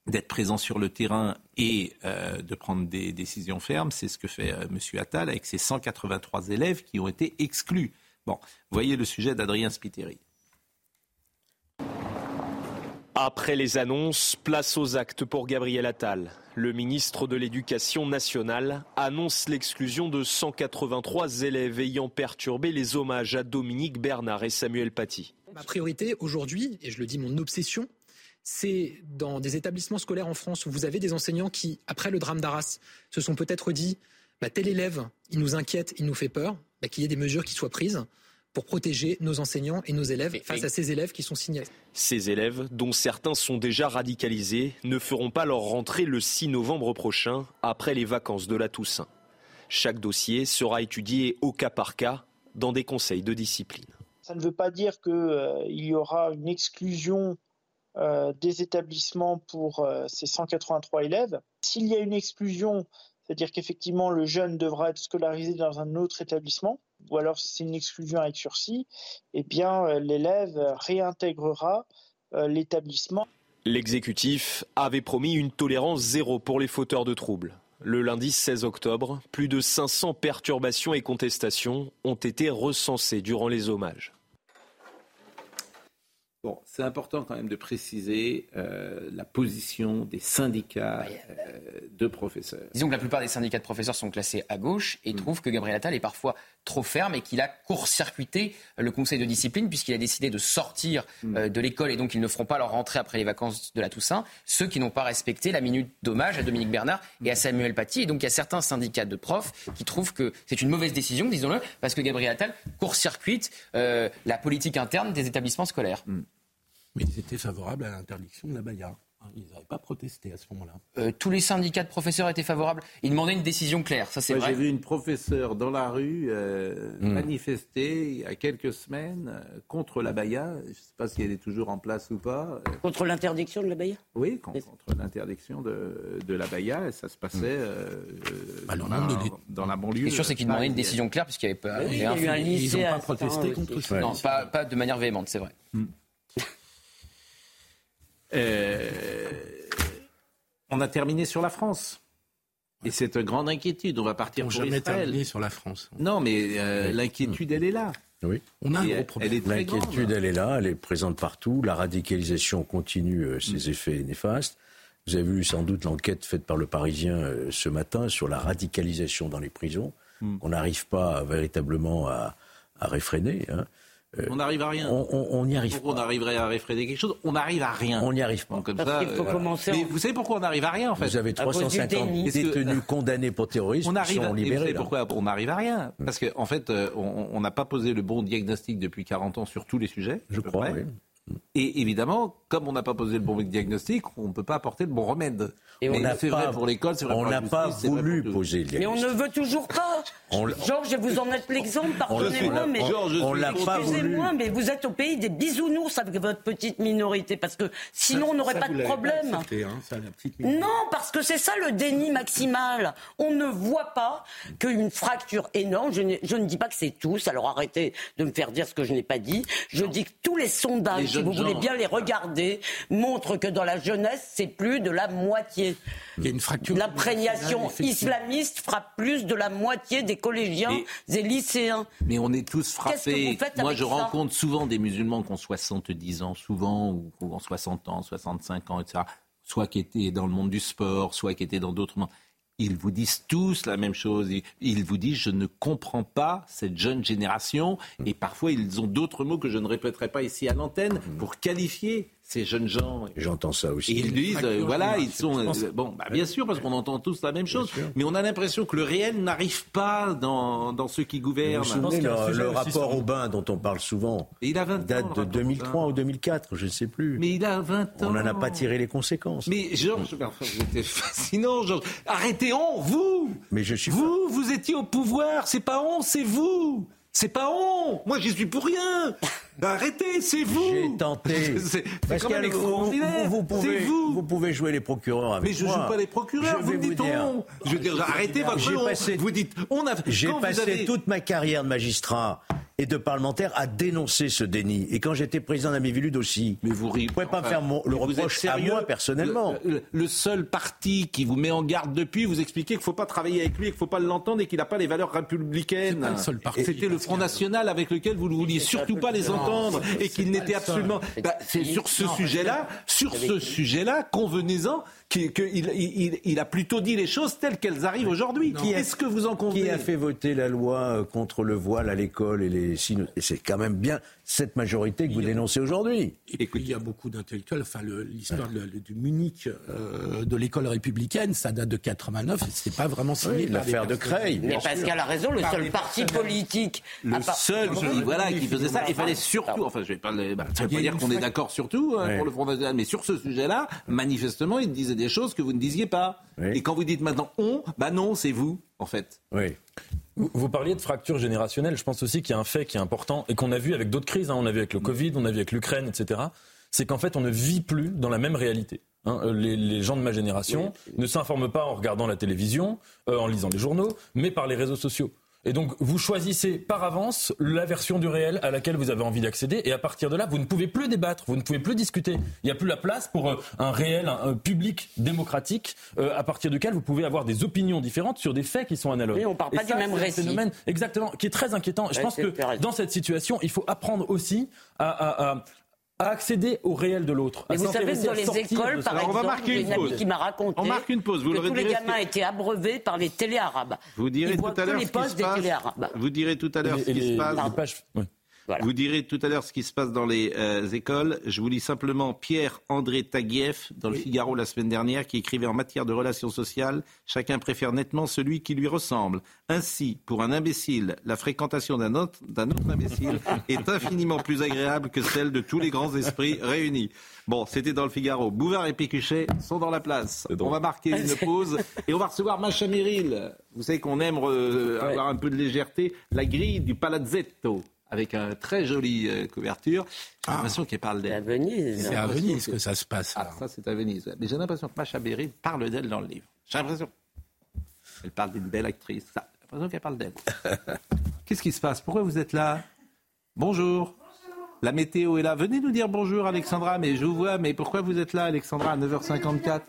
d'être présent sur le terrain et euh, de prendre des décisions fermes. C'est ce que fait M. Attal avec ses 183 élèves qui ont été exclus Bon, voyez le sujet d'Adrien Spiteri. Après les annonces, place aux actes pour Gabriel Attal. Le ministre de l'Éducation nationale annonce l'exclusion de 183 élèves ayant perturbé les hommages à Dominique Bernard et Samuel Paty. Ma priorité aujourd'hui, et je le dis mon obsession, c'est dans des établissements scolaires en France où vous avez des enseignants qui, après le drame d'Arras, se sont peut-être dit bah, tel élève, il nous inquiète, il nous fait peur, bah, qu'il y ait des mesures qui soient prises pour protéger nos enseignants et nos élèves face à ces élèves qui sont signalés. Ces élèves, dont certains sont déjà radicalisés, ne feront pas leur rentrée le 6 novembre prochain, après les vacances de la Toussaint. Chaque dossier sera étudié au cas par cas dans des conseils de discipline. Ça ne veut pas dire qu'il euh, y aura une exclusion euh, des établissements pour euh, ces 183 élèves. S'il y a une exclusion, c'est-à-dire qu'effectivement, le jeune devra être scolarisé dans un autre établissement, ou alors si c'est une exclusion avec sursis, eh bien, euh, l'élève réintégrera euh, l'établissement. L'exécutif avait promis une tolérance zéro pour les fauteurs de troubles. Le lundi 16 octobre, plus de 500 perturbations et contestations ont été recensées durant les hommages. Bon, c'est important quand même de préciser euh, la position des syndicats euh, de professeurs. Disons que la plupart des syndicats de professeurs sont classés à gauche et mm. trouvent que Gabriel Attal est parfois trop ferme et qu'il a court-circuité le conseil de discipline puisqu'il a décidé de sortir euh, de l'école et donc ils ne feront pas leur rentrée après les vacances de la Toussaint, ceux qui n'ont pas respecté la minute d'hommage à Dominique Bernard et à Samuel Paty. Et donc il y a certains syndicats de profs qui trouvent que c'est une mauvaise décision, disons-le, parce que Gabriel Attal court-circuite la politique interne des établissements scolaires. Mm. Mais ils étaient favorables à l'interdiction de la baïa. Ils n'avaient pas protesté à ce moment-là. Euh, tous les syndicats de professeurs étaient favorables. Ils demandaient une décision claire, ça c'est vrai. J'ai vu une professeure dans la rue euh, hmm. manifester il y a quelques semaines euh, contre la Baïa. Je ne sais pas si elle est toujours en place ou pas. Contre l'interdiction de la Baïa? Oui, contre, l'interdiction de, de, la Baïa. Et ça se passait bah, dans, la, dans, la, banlieue. Ce qui est sûr, c'est qu'ils demandaient une décision claire puisqu'il n'y avait pas. il y a eu un lycée Ils n'ont pas protesté contre ça. Non, pas, pas, de manière véhémente, c'est vrai. Hmm. Euh, on a terminé sur la France. Et c'est une grande inquiétude. On va partir on pour jamais terminé sur la France. Non, mais euh, l'inquiétude, elle est là. Oui. On a un gros problème. L'inquiétude, elle est là, elle est présente partout. La radicalisation continue euh, ses mm. effets néfastes. Vous avez vu sans doute l'enquête faite par le Parisien ce matin sur la radicalisation dans les prisons. Mm. On n'arrive pas véritablement à, à réfréner. Hein. Euh, on n'arrive à rien. On n'y arrive pas. On arriverait à réfréner quelque chose. On n'arrive à rien. On n'y arrive pas. comme ça, faut euh, commencer Mais vous savez pourquoi on n'arrive à rien en fait Vous avez 350 détenus condamnés pour terrorisme on arrive, qui sont libérés. Vous savez pourquoi on n'arrive à rien Parce qu'en en fait, euh, on n'a pas posé le bon diagnostic depuis 40 ans sur tous les sujets. Je crois. Oui. Et évidemment, comme on n'a pas posé le bon diagnostic, on ne peut pas apporter le bon remède. Et on n'a pas pour l'école, c'est vrai On n'a pas voulu poser le diagnostic. Mais on ne veut toujours pas. Georges, vous en êtes l'exemple, pardonnez-moi, mais on l'a pas voulu. mais vous êtes au pays des bisounours avec votre petite minorité, parce que sinon on n'aurait pas de problème. Hein, non, parce que c'est ça le déni maximal. On ne voit pas qu'une fracture énorme. Je ne, je ne dis pas que c'est tous. Alors arrêtez de me faire dire ce que je n'ai pas dit. Je dis que tous les sondages, si vous voulez bien les regarder, montrent que dans la jeunesse, c'est plus de la moitié. Il y a une fracture. L'imprégnation islamiste frappe plus de la moitié des collégiens et lycéens. Mais on est tous frappés. Moi, je rencontre souvent des musulmans qui ont 70 ans, souvent, ou qui ont 60 ans, 65 ans, etc. Soit qui étaient dans le monde du sport, soit qui étaient dans d'autres mondes. Ils vous disent tous la même chose. Ils vous disent je ne comprends pas cette jeune génération. Et parfois, ils ont d'autres mots que je ne répéterai pas ici à l'antenne pour qualifier ces jeunes gens. J'entends ça aussi. ils disent, euh, voilà, ils sont. Euh, bon, bah, bien sûr, parce qu'on entend tous la même chose. Mais on a l'impression que le réel n'arrive pas dans, dans ceux qui gouvernent. Vous le, rapport au bain dont on parle souvent il a 20 date de 2003 ou 2004, je ne sais plus. Mais il a 20 ans. On n'en a pas tiré les conséquences. Mais Georges, c'était fascinant, Georges. Arrêtez on, vous Mais je suis Vous, vous étiez au pouvoir, c'est pas on, c'est vous c'est pas on Moi, j'y suis pour rien Arrêtez, c'est vous J'ai tenté. C'est quand même extraordinaire. Vous, vous, pouvez, vous. vous. pouvez jouer les procureurs avec Mais je ne joue pas les procureurs, je vous me dites on. Je veux dire, arrêtez votre passé, Vous dites on a... J'ai passé toute ma carrière de magistrat et de parlementaire à dénoncer ce déni. Et quand j'étais président d'Amivilude aussi. Mais vous ne pouvez pas faire le reproche à moi personnellement. Le, seul parti qui vous met en garde depuis, vous expliquez qu'il ne faut pas travailler avec lui, qu'il ne faut pas l'entendre et qu'il n'a pas les valeurs républicaines. C'était le Front National avec lequel vous ne vouliez surtout pas les entendre et qu'il n'était absolument. Bah, c'est sur ce sujet-là, sur ce sujet-là, convenez-en qu'il il, a plutôt dit les choses telles qu'elles arrivent aujourd'hui. Est-ce que vous en convenez Qui a fait voter la loi euh, contre le voile à l'école et les signes C'est quand même bien cette majorité que vous dénoncez aujourd'hui. Et puis il y a beaucoup d'intellectuels. Enfin, l'histoire du Munich euh, de l'école républicaine, ça date de 89. C'est pas vraiment signé. L'affaire de Creil. Mais Pascal a raison. Le seul parti politique, le seul, voilà, qui faisait ça. Il fallait surtout. Enfin, je vais pas. Bah, ça veut pas dire qu'on est d'accord sur tout hein, pour le Front National, mais sur ce sujet-là, manifestement, il disait des choses que vous ne disiez pas. Et quand vous dites maintenant on, bah non, c'est vous, en fait. Oui. Vous parliez de fracture générationnelle. Je pense aussi qu'il y a un fait qui est important et qu'on a vu avec d'autres crises. Hein. On a vu avec le Covid, on a vu avec l'Ukraine, etc. C'est qu'en fait, on ne vit plus dans la même réalité. Hein. Euh, les, gens de ma génération ne s'informent pas en regardant la télévision, euh, en lisant les journaux, mais par les réseaux sociaux. Et donc, vous choisissez par avance la version du réel à laquelle vous avez envie d'accéder. Et à partir de là, vous ne pouvez plus débattre, vous ne pouvez plus discuter. Il n'y a plus la place pour euh, un réel, un, public démocratique euh, à partir duquel vous pouvez avoir des opinions différentes sur des faits qui sont analogues. Oui, on parle pas du même récit. phénomène, exactement, qui est très inquiétant. Je pense que dans cette situation, il faut apprendre aussi à, à accéder au réel de l'autre. Mais vous savez dans les écoles, par exemple, il y a une amie qui m'a raconté on marque une pause. Vous que tous les gamins étaient abreuvés par les télés arabes. Vous direz tout à l'heure ce qui se passe. Vous direz tout à l'heure ce qui se passe. Vous direz tout à l'heure ce qui se passe dans les euh, écoles. Je vous lis simplement Pierre-André Taguieff dans le Figaro la semaine dernière qui écrivait en matière de relations sociales Chacun préfère nettement celui qui lui ressemble. Ainsi, pour un imbécile, la fréquentation d'un autre, autre imbécile est infiniment plus agréable que celle de tous les grands esprits réunis. Bon, c'était dans le Figaro. Bouvard et Pécuchet sont dans la place. On va marquer une pause et on va recevoir Macha Merrill. Vous savez qu'on aime euh, avoir un peu de légèreté. La grille du Palazzetto avec une très jolie euh, couverture. J'ai ah. l'impression qu'elle parle d'elle. C'est à Venise que ça se passe. Ah, ça, c'est à Venise. Mais j'ai l'impression que Macha Merrill parle d'elle dans le livre. J'ai l'impression. Elle parle d'une belle actrice. J'ai l'impression qu'elle parle d'elle. Qu'est-ce qui se passe? Pourquoi vous êtes là? Bonjour. La météo est là. Venez nous dire bonjour, Alexandra. Mais je vous vois. Mais pourquoi vous êtes là, Alexandra, à 9h54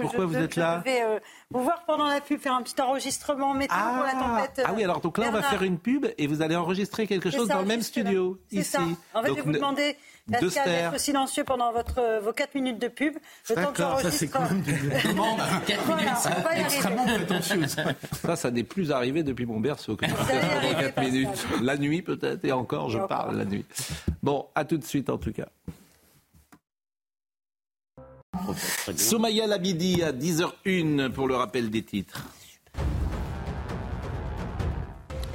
Pourquoi vous êtes là Je vais euh, vous voir pendant la pub, faire un petit enregistrement météo pour la ah. tempête. ah oui, alors donc là, on va faire une pub et vous allez enregistrer quelque chose dans le même studio, ici. Ça. En fait, je vais vous demander d'être silencieux pendant votre, vos 4 minutes de pub. D'accord, ça c'est quand même une demande. 4 minutes, voilà, extrêmement prétentieuse. Ça, ça n'est plus arrivé depuis mon berceau. Que je pendant 4 minutes. La nuit peut-être, et encore, je parle la nuit. Bon, à tout de suite en tout cas. Somaya Labidi à 10h01 pour le rappel des titres.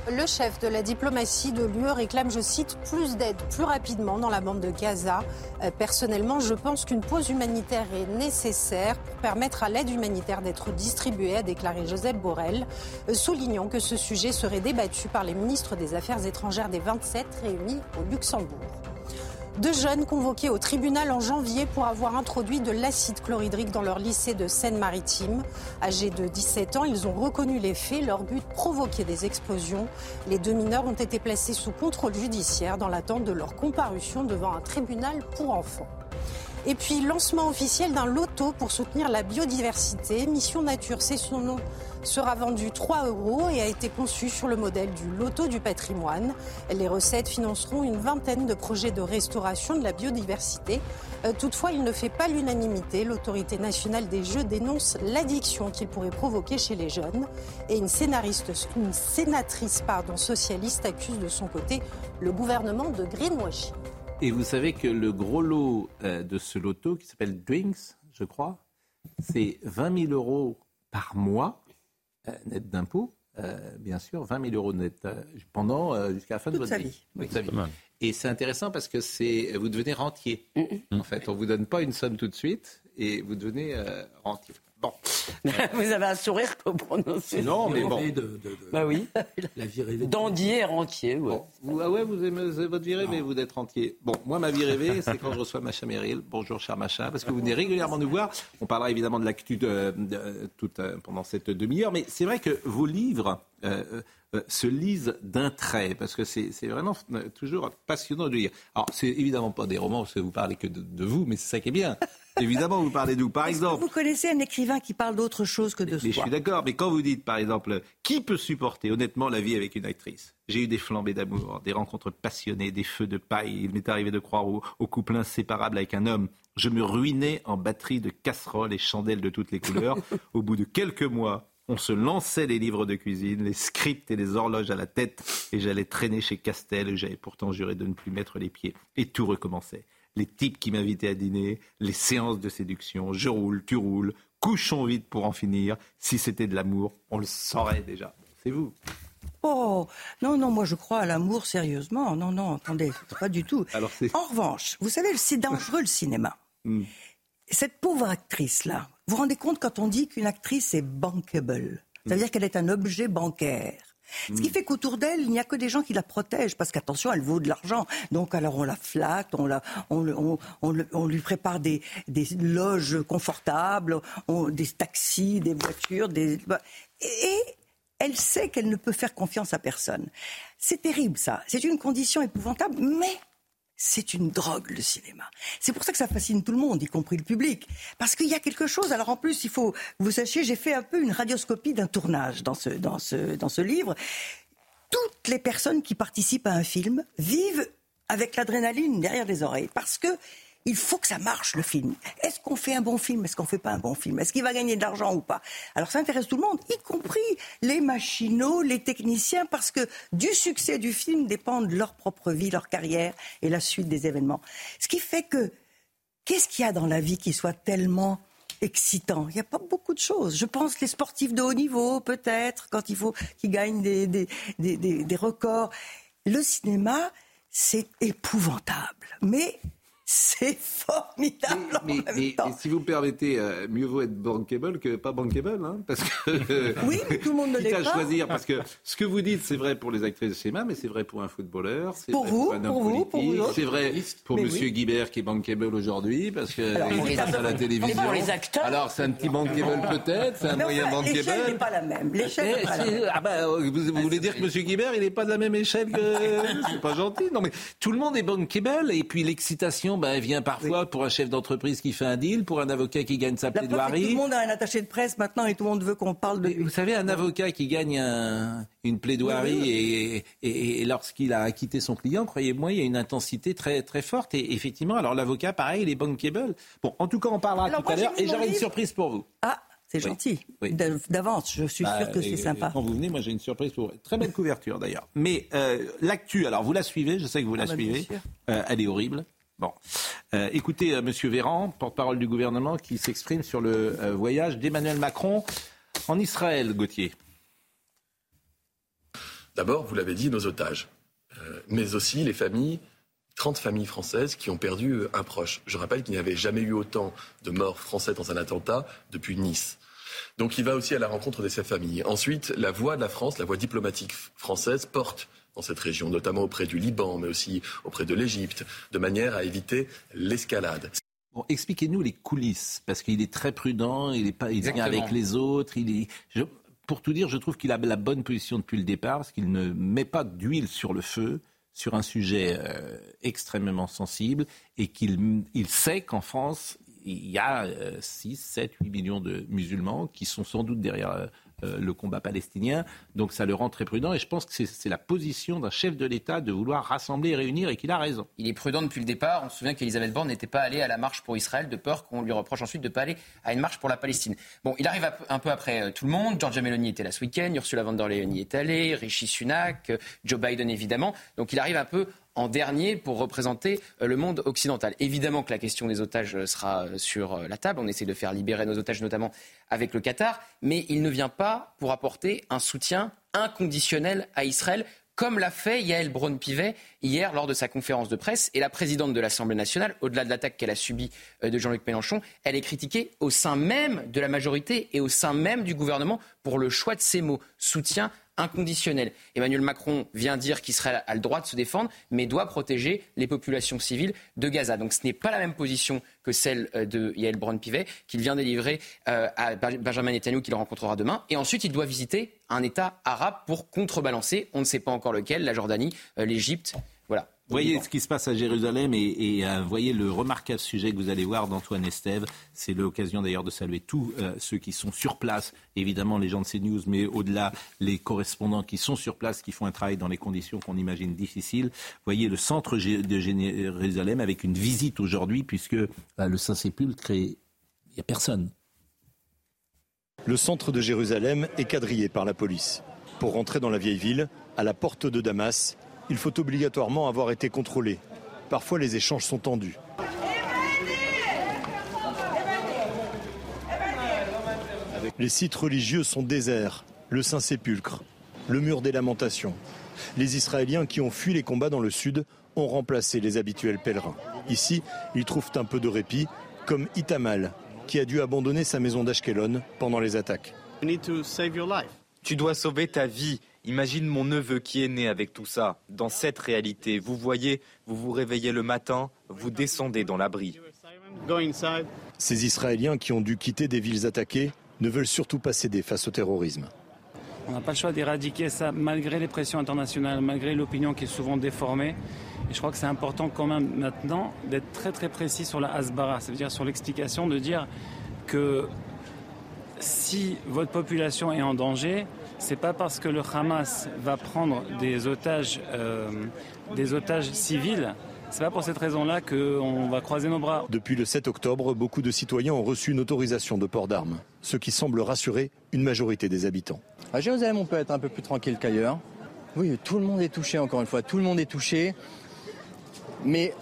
Le chef de la diplomatie de l'UE réclame, je cite, plus d'aide plus rapidement dans la bande de Gaza. Euh, personnellement, je pense qu'une pause humanitaire est nécessaire pour permettre à l'aide humanitaire d'être distribuée, a déclaré Joseph Borrell, euh, soulignant que ce sujet serait débattu par les ministres des Affaires étrangères des 27 réunis au Luxembourg. Deux jeunes convoqués au tribunal en janvier pour avoir introduit de l'acide chlorhydrique dans leur lycée de Seine-Maritime. Âgés de 17 ans, ils ont reconnu les faits. Leur but, provoquer des explosions. Les deux mineurs ont été placés sous contrôle judiciaire dans l'attente de leur comparution devant un tribunal pour enfants. Et puis, lancement officiel d'un loto pour soutenir la biodiversité. Mission Nature, c'est son nom sera vendu 3 euros et a été conçu sur le modèle du loto du patrimoine. Les recettes financeront une vingtaine de projets de restauration de la biodiversité. Euh, toutefois, il ne fait pas l'unanimité. L'autorité nationale des jeux dénonce l'addiction qu'il pourrait provoquer chez les jeunes. Et une, une sénatrice pardon, socialiste accuse de son côté le gouvernement de greenwashing. Et vous savez que le gros lot euh, de ce loto, qui s'appelle Drinks, je crois, c'est 20 000 euros par mois euh, net d'impôts, euh, bien sûr, 20 000 euros net euh, pendant jusqu'à la fin de votre vie. Et c'est intéressant parce que c'est vous devenez rentier. En fait, on vous donne pas une somme tout de suite et vous devenez rentier. Bon. Vous avez un sourire pour prononcer. Non, mais bon. Bah oui. La vie rêvée. Dandier rentier, ouais. Vous, ah ouais, vous aimez votre vie rêvée, vous êtes rentier. Bon, moi, ma vie rêvée, c'est quand je reçois Macha Merrill. Bonjour, cher Macha, parce que vous venez régulièrement nous voir. On parlera évidemment de l'actu de, toute, euh, pendant cette demi-heure, mais c'est vrai que vos livres euh, euh, se lisent d'un trait, parce que c'est vraiment toujours passionnant de lire. Alors, c'est évidemment pas des romans, parce que vous parlez que de, de vous, mais c'est ça qui est bien. Évidemment, vous parlez d'où Par exemple. vous connaissez un écrivain qui parle d'autre chose que de soi. Mais je suis d'accord, mais quand vous dites, par exemple, qui peut supporter honnêtement la vie avec une actrice? J'ai eu des flambées d'amour, des rencontres passionnées, des feux de paille. Il m'est arrivé de croire au, au, couple inséparable avec un homme. Je me ruinais en batterie de casseroles et chandelles de toutes les couleurs. Au bout de quelques mois, on se lançait les livres de cuisine, les scripts et les horloges à la tête, et j'allais traîner chez Castel, j'avais pourtant juré de ne plus mettre les pieds. Et tout recommençait les types qui m'invitaient à dîner, les séances de séduction, je roule, tu roules, couchons vite pour en finir. Si c'était de l'amour, on le saurait déjà. C'est vous. Oh, non, non, moi je crois à l'amour sérieusement. Non, non, attendez, pas du tout. en revanche, vous savez, c'est dangereux le cinéma. Hmm. Cette pauvre actrice-là, vous vous rendez compte quand on dit qu'une actrice est bankable? Ça veut dire qu'elle est un objet bancaire. Ce qui mm. fait qu'autour d'elle, il n'y a que des gens qui la protègent, parce qu'attention, elle vaut de l'argent. Donc alors on la flatte, on, la, on, on, lui prépare des, des loges confortables, des taxis, des voitures, des... Et elle sait qu'elle ne peut faire confiance à personne. C'est terrible ça. C'est une condition épouvantable, mais c'est une drogue, le cinéma. C'est pour ça que ça fascine tout le monde, y compris le public. Parce qu'il y a quelque chose. Alors en plus, il faut, vous sachiez, j'ai fait un peu une radioscopie d'un tournage dans ce, dans, ce, dans ce livre. Toutes les personnes qui participent à un film vivent avec l'adrénaline derrière les oreilles. Parce que il faut que ça marche le film. Est-ce qu'on fait un bon film? Est-ce qu'on fait pas un bon film? Est-ce qu'il va gagner de l'argent ou pas? Alors ça intéresse tout le monde, y compris les machinaux, les techniciens, parce que du succès du film dépendent leur propre vie, leur carrière et la suite des événements. Ce qui fait que qu'est-ce qu'il y a dans la vie qui soit tellement excitant? Il n'y a pas beaucoup de choses. Je pense les sportifs de haut niveau, peut-être, quand il faut qu'ils gagnent des, des, des, des, records. Le cinéma, c'est épouvantable. Mais c'est formidable. Mais, mais, si vous me permettez, euh, mieux vaut être bankable que pas bankable, hein, parce que oui, mais tout le monde ne l'est pas. choisir, parce que ce que vous dites, c'est vrai pour les actrices de cinéma, mais c'est vrai pour un footballeur, c'est pour vous, pour, vous, pour vous, c'est vrai pour Monsieur Guibert qui est bankable aujourd'hui, parce que il passe à la télévision. Pour les acteurs. Alors c'est un petit bankable peut-être, c'est un moyen bankable. L'échelle n'est pas la même. L'échelle n'est pas la même. Ah bah, vous, vous voulez dire que Monsieur Guibert, il n'est pas de la même échelle que c'est pas gentil. Non mais tout le monde est bankable et puis l'excitation, ben, vient parfois pour un chef d'entreprise qui fait un deal, pour un avocat qui gagne sa plaidoirie. Tout le monde a un attaché de presse maintenant et tout le monde veut qu'on parle de. vous savez, un avocat qui gagne une plaidoirie et, lorsqu'il a acquitté son client, croyez-moi, il y a une intensité très très forte. Et effectivement, alors l'avocat, pareil, il est bankable. Bon, en tout cas, on parlera tout à l'heure. Et j'aurai une surprise pour vous. Ah. C'est gentil. D'avance, je suis bah, sûr que c'est sympa. quand vous venez, moi j'ai une surprise pour vous. Très belle couverture d'ailleurs. Mais euh, l'actu, alors vous la suivez, je sais que vous la ah, bah, suivez. Euh, elle est horrible. Bon. Euh, écoutez, euh, Monsieur Véran, porte-parole du gouvernement, qui s'exprime sur le euh, voyage d'Emmanuel Macron en Israël, Gauthier. D'abord, vous l'avez dit, nos otages, mais aussi les familles 30 familles françaises qui ont perdu un proche. Je rappelle qu'il n'y avait jamais eu autant de morts français dans un attentat depuis Nice. Donc il va aussi à la rencontre de ces familles. Ensuite, la voix de la France, la voix diplomatique française porte dans cette région, notamment auprès du Liban, mais aussi auprès de l'Égypte, de manière à éviter l'escalade. Bon, expliquez-nous les coulisses, parce qu'il est très prudent, il est pas, il vient avec les autres, il est. pour tout dire, je trouve qu'il a la bonne position depuis le départ, parce qu'il ne met pas d'huile sur le feu sur un sujet euh, extrêmement sensible, et qu'il il sait qu'en France, il y a 6, 7, 8 millions de musulmans qui sont sans doute derrière euh, euh, le combat palestinien. Donc ça le rend très prudent et je pense que c'est la position d'un chef de l'État de vouloir rassembler et réunir et qu'il a raison. Il est prudent depuis le départ. On se souvient qu'Elisabeth Borne n'était pas allée à la marche pour Israël de peur qu'on lui reproche ensuite de ne pas aller à une marche pour la Palestine. Bon, il arrive un peu après euh, tout le monde. Giorgia Meloni était là ce week-end, Ursula von der Leyen y est allée, Rishi Sunak, euh, Joe Biden évidemment. Donc il arrive un peu en dernier pour représenter euh, le monde occidental. Évidemment que la question des otages euh, sera euh, sur la table. On essaie de faire libérer nos otages, notamment avec le Qatar. Mais il ne vient pas pour apporter un soutien inconditionnel à Israël comme l'a fait Yael Braun-Pivet hier lors de sa conférence de presse. Et la présidente de l'Assemblée nationale, au-delà de l'attaque qu'elle a subie de Jean-Luc Mélenchon, elle est critiquée au sein même de la majorité et au sein même du gouvernement pour le choix de ces mots soutien inconditionnel. Emmanuel Macron vient dire qu'Israël a le droit de se défendre, mais doit protéger les populations civiles de Gaza. Donc ce n'est pas la même position que celle euh, de Yael Braun-Pivet qu'il vient délivrer euh, à Benjamin Netanyahu qu'il rencontrera demain. Et ensuite, il doit visiter un État arabe pour contrebalancer, on ne sait pas encore lequel, la Jordanie, euh, l'Égypte. Voyez ce qui se passe à Jérusalem et, euh, voyez le remarquable sujet que vous allez voir d'Antoine Estève. C'est l'occasion d'ailleurs de saluer tous euh, ceux qui sont sur place, évidemment les gens de CNews, mais au-delà les correspondants qui sont sur place, qui font un travail dans les conditions qu'on imagine difficiles. Voyez le centre de Jérusalem avec une visite aujourd'hui puisque euh, le Saint-Sépulcre, il n'y a personne. Le centre de Jérusalem est quadrillé par la police. Pour rentrer dans la vieille ville, à la porte de Damas, il faut obligatoirement avoir été contrôlé. Parfois, les échanges sont tendus. Les sites religieux sont déserts, le Saint-Sépulcre, le mur des lamentations. Les Israéliens qui ont fui les combats dans le sud ont remplacé les habituels pèlerins. Ici, ils trouvent un peu de répit, comme Itamal, qui a dû abandonner sa maison d'Ashkelon pendant les attaques. Tu dois sauver ta vie. Imagine mon neveu qui est né avec tout ça, dans cette réalité. Vous voyez, vous vous réveillez le matin, vous descendez dans l'abri. Ces Israéliens qui ont dû quitter des villes attaquées ne veulent surtout pas céder face au terrorisme. On n'a pas le choix d'éradiquer ça malgré les pressions internationales, malgré l'opinion qui est souvent déformée. Et je crois que c'est important quand même maintenant d'être très très précis sur la Hasbara, cest à dire sur l'explication de dire que si votre population est en danger, c'est pas parce que le Hamas va prendre des otages, euh, des otages civils C'est pas pour cette raison-là qu'on va croiser nos bras. Depuis le 7 octobre, beaucoup de citoyens ont reçu une autorisation de port d'armes, ce qui semble rassurer une majorité des habitants. À Jérusalem, on peut être un peu plus tranquille qu'ailleurs. Oui, tout le monde est touché, encore une fois, tout le monde est touché. Mais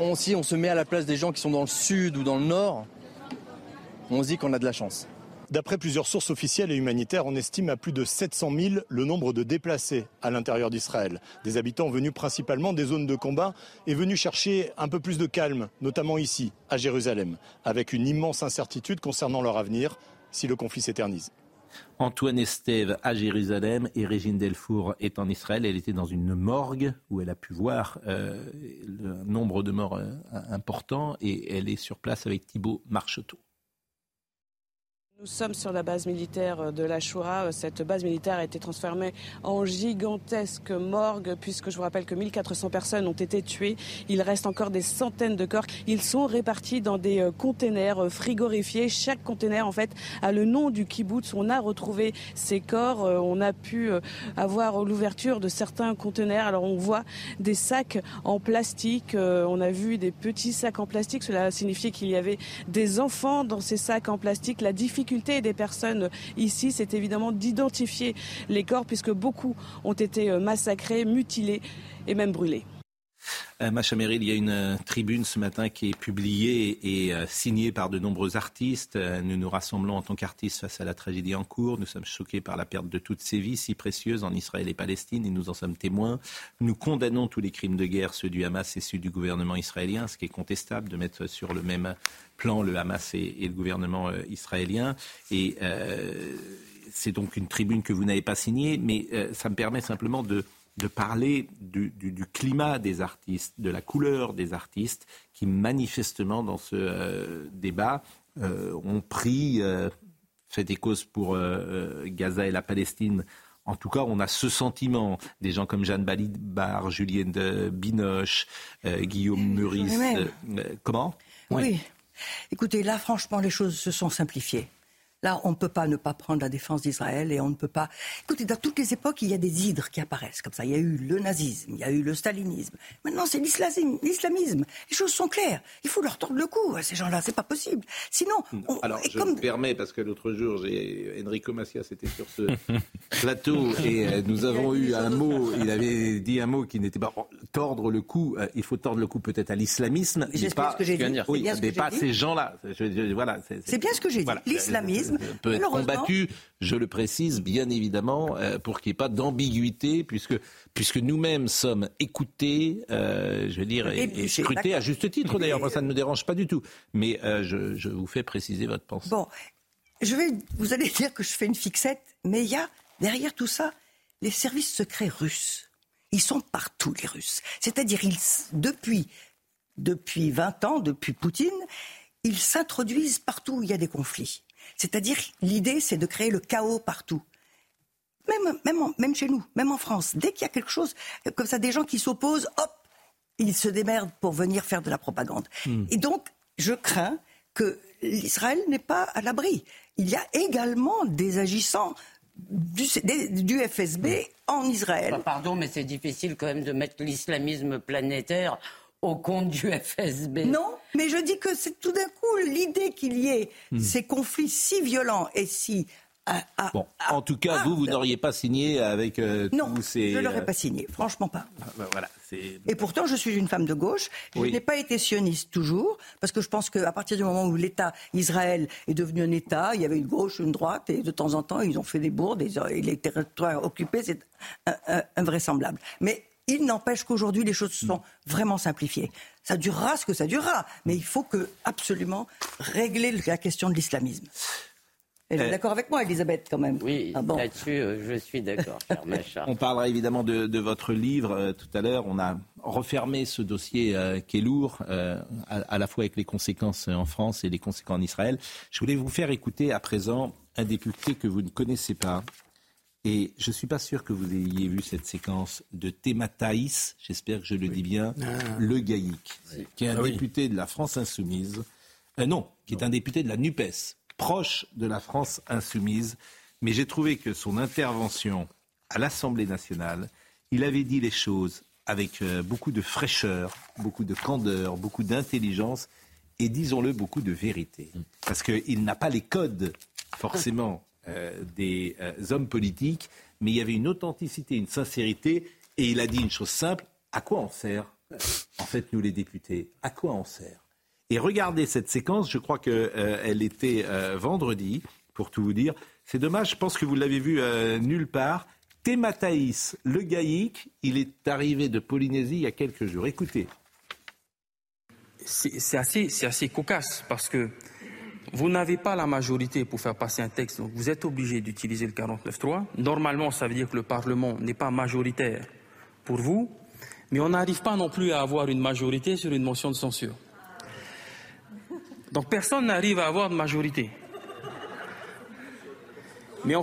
on, si on se met à la place des gens qui sont dans le sud ou dans le nord, on se dit qu'on a de la chance. D'après plusieurs sources officielles et humanitaires, on estime à plus de 700 000 le nombre de déplacés à l'intérieur d'Israël. Des habitants venus principalement des zones de combat et venus chercher un peu plus de calme, notamment ici, à Jérusalem, avec une immense incertitude concernant leur avenir si le conflit s'éternise. Antoine Estève à Jérusalem et Régine Delfour est en Israël. Elle était dans une morgue où elle a pu voir euh, le nombre de morts euh, important et elle est sur place avec Thibault Marcheteau. Nous sommes sur la base militaire de la Choura. Cette base militaire a été transformée en gigantesque morgue puisque je vous rappelle que 1400 personnes ont été tuées. Il reste encore des centaines de corps. Ils sont répartis dans des euh, containers euh, frigorifiés. Chaque container en fait a le nom du kibbutz. On a retrouvé ces corps. Euh, on a pu avoir l'ouverture de certains containers. Alors on voit des sacs en plastique. On a vu des petits sacs en plastique. Cela signifiait qu'il y avait des enfants dans ces sacs en plastique. La difficulté difficulté des personnes ici, c'est évidemment d'identifier les corps puisque beaucoup ont été euh, massacrés, mutilés et même brûlés. Euh, Macha il y a une euh, tribune ce matin qui est publiée et signée par de nombreux artistes. nous nous rassemblons en tant qu'artistes face à la tragédie en cours. Nous sommes choqués par la perte de toutes ces vies si précieuses en Israël et Palestine et nous en sommes témoins. Nous condamnons tous les crimes de guerre, ceux du Hamas et ceux du gouvernement israélien, ce qui est contestable de mettre sur le même plan le Hamas et, le gouvernement euh, israélien. Et euh, c'est donc une tribune que vous n'avez pas signée, mais euh, ça me permet simplement de, parler du, climat des artistes, de la couleur des artistes, qui manifestement dans ce débat ont pris, fait des causes pour Gaza et la Palestine. En tout cas, on a ce sentiment. Des gens comme Jeanne Balibar, Julienne Binoche, Guillaume Muris. comment? Oui. Écoutez, là, franchement, les choses se sont simplifiées. Là, on ne peut pas ne pas prendre la défense d'Israël et on ne peut pas. Écoutez, dans toutes les époques, il y a des hydres qui apparaissent comme ça. Il y a eu le nazisme, il y a eu le stalinisme. Maintenant, c'est l'islamisme. Les choses sont claires. Il faut leur tordre le cou à ces gens-là. C'est pas possible. Sinon, alors je me permets parce que l'autre jour, j'ai Enrico Macias était sur ce plateau et euh, nous avons eu un mot. Il avait dit un mot qui n'était pas tordre le cou. Euh, il faut tordre le cou peut-être à l'islamisme, mais pas, ce que j'ai dit. Oui, mais pas ces gens-là. Voilà. C'est bien ce que j'ai dit. L'islamisme peut être combattu, je le précise, bien évidemment, euh, pour qu'il n'y ait pas d'ambiguïté, puisque, puisque nous-mêmes sommes écoutés, euh, je veux dire, et, scrutés à juste titre d'ailleurs. Moi, ça ne me dérange pas du tout. Mais euh, je, je, vous fais préciser votre pensée. Bon, je vais, vous allez dire que je fais une fixette, mais il y a derrière tout ça les services secrets russes. Ils sont partout, les Russes. C'est-à-dire, ils, depuis, depuis 20 ans, depuis Poutine, ils s'introduisent partout où il y a des conflits. C'est-à-dire, l'idée, c'est de créer le chaos partout. Même, même, même chez nous, même en France. Dès qu'il y a quelque chose, comme ça, des gens qui s'opposent, hop, ils se démerdent pour venir faire de la propagande. Hmm. Et donc, je crains que l'Israël n'est pas à l'abri. Il y a également des agissants du, du FSB hmm. en Israël. pardon, mais c'est difficile quand même de mettre l'islamisme planétaire au compte du FSB. Non, mais je dis que c'est tout d'un coup l'idée qu'il y ait hmm. ces conflits si violents et si bon, en tout cas, vous, vous n'auriez pas signé avec euh, non, tous ces... je l'aurais pas signé, franchement pas. Ah, bah, voilà, et pourtant, je suis une femme de gauche. Je n'ai pas été sioniste toujours, parce que je pense qu'à partir du moment où l'État Israël est devenu un État, il y avait une gauche, une droite, et de temps en temps, ils ont fait des bourdes, et les territoires occupés, c'est invraisemblable. Mais il n'empêche qu'aujourd'hui, les choses se sont vraiment simplifiées. Ça durera ce que ça durera, mais il faut que, absolument régler la question de l'islamisme. Elle est euh, d'accord avec moi, Elisabeth, quand même. Oui, ah là-dessus, euh, je suis d'accord, On parlera évidemment de, votre livre euh, tout à l'heure. On a refermé ce dossier qui est lourd, à, la fois avec les conséquences en France et les conséquences en Israël. Je voulais vous faire écouter à présent un député que vous ne connaissez pas, et je ne suis pas sûr que vous ayez vu cette séquence de Thémataïs, j'espère que je le dis bien, ah. le Gaïc, qui est un ah député de la France insoumise, euh, non, qui est un député de la NUPES, proche de la France insoumise, mais j'ai trouvé que son intervention à l'Assemblée nationale, il avait dit les choses avec euh, beaucoup de fraîcheur, beaucoup de candeur, beaucoup d'intelligence et, disons-le, beaucoup de vérité. Parce qu'il n'a pas les codes, forcément, des euh, hommes politiques, mais il y avait une authenticité, une sincérité, et il a dit une chose simple, à quoi on sert, en fait, nous les députés À quoi on sert? Et regardez cette séquence, je crois qu'elle était vendredi, pour tout vous dire. C'est dommage, je pense que vous l'avez vu nulle part. Thémataïs Le Gaïque, il est arrivé de Polynésie il y a quelques jours. Écoutez. C'est assez, assez cocasse parce que vous n'avez pas la majorité pour faire passer un texte, donc vous êtes obligé d'utiliser le 49.3. Normalement, ça veut dire que le Parlement n'est pas majoritaire pour vous, mais on n'arrive pas non plus à avoir une majorité sur une motion de censure. Donc personne n'arrive à avoir de majorité. Mais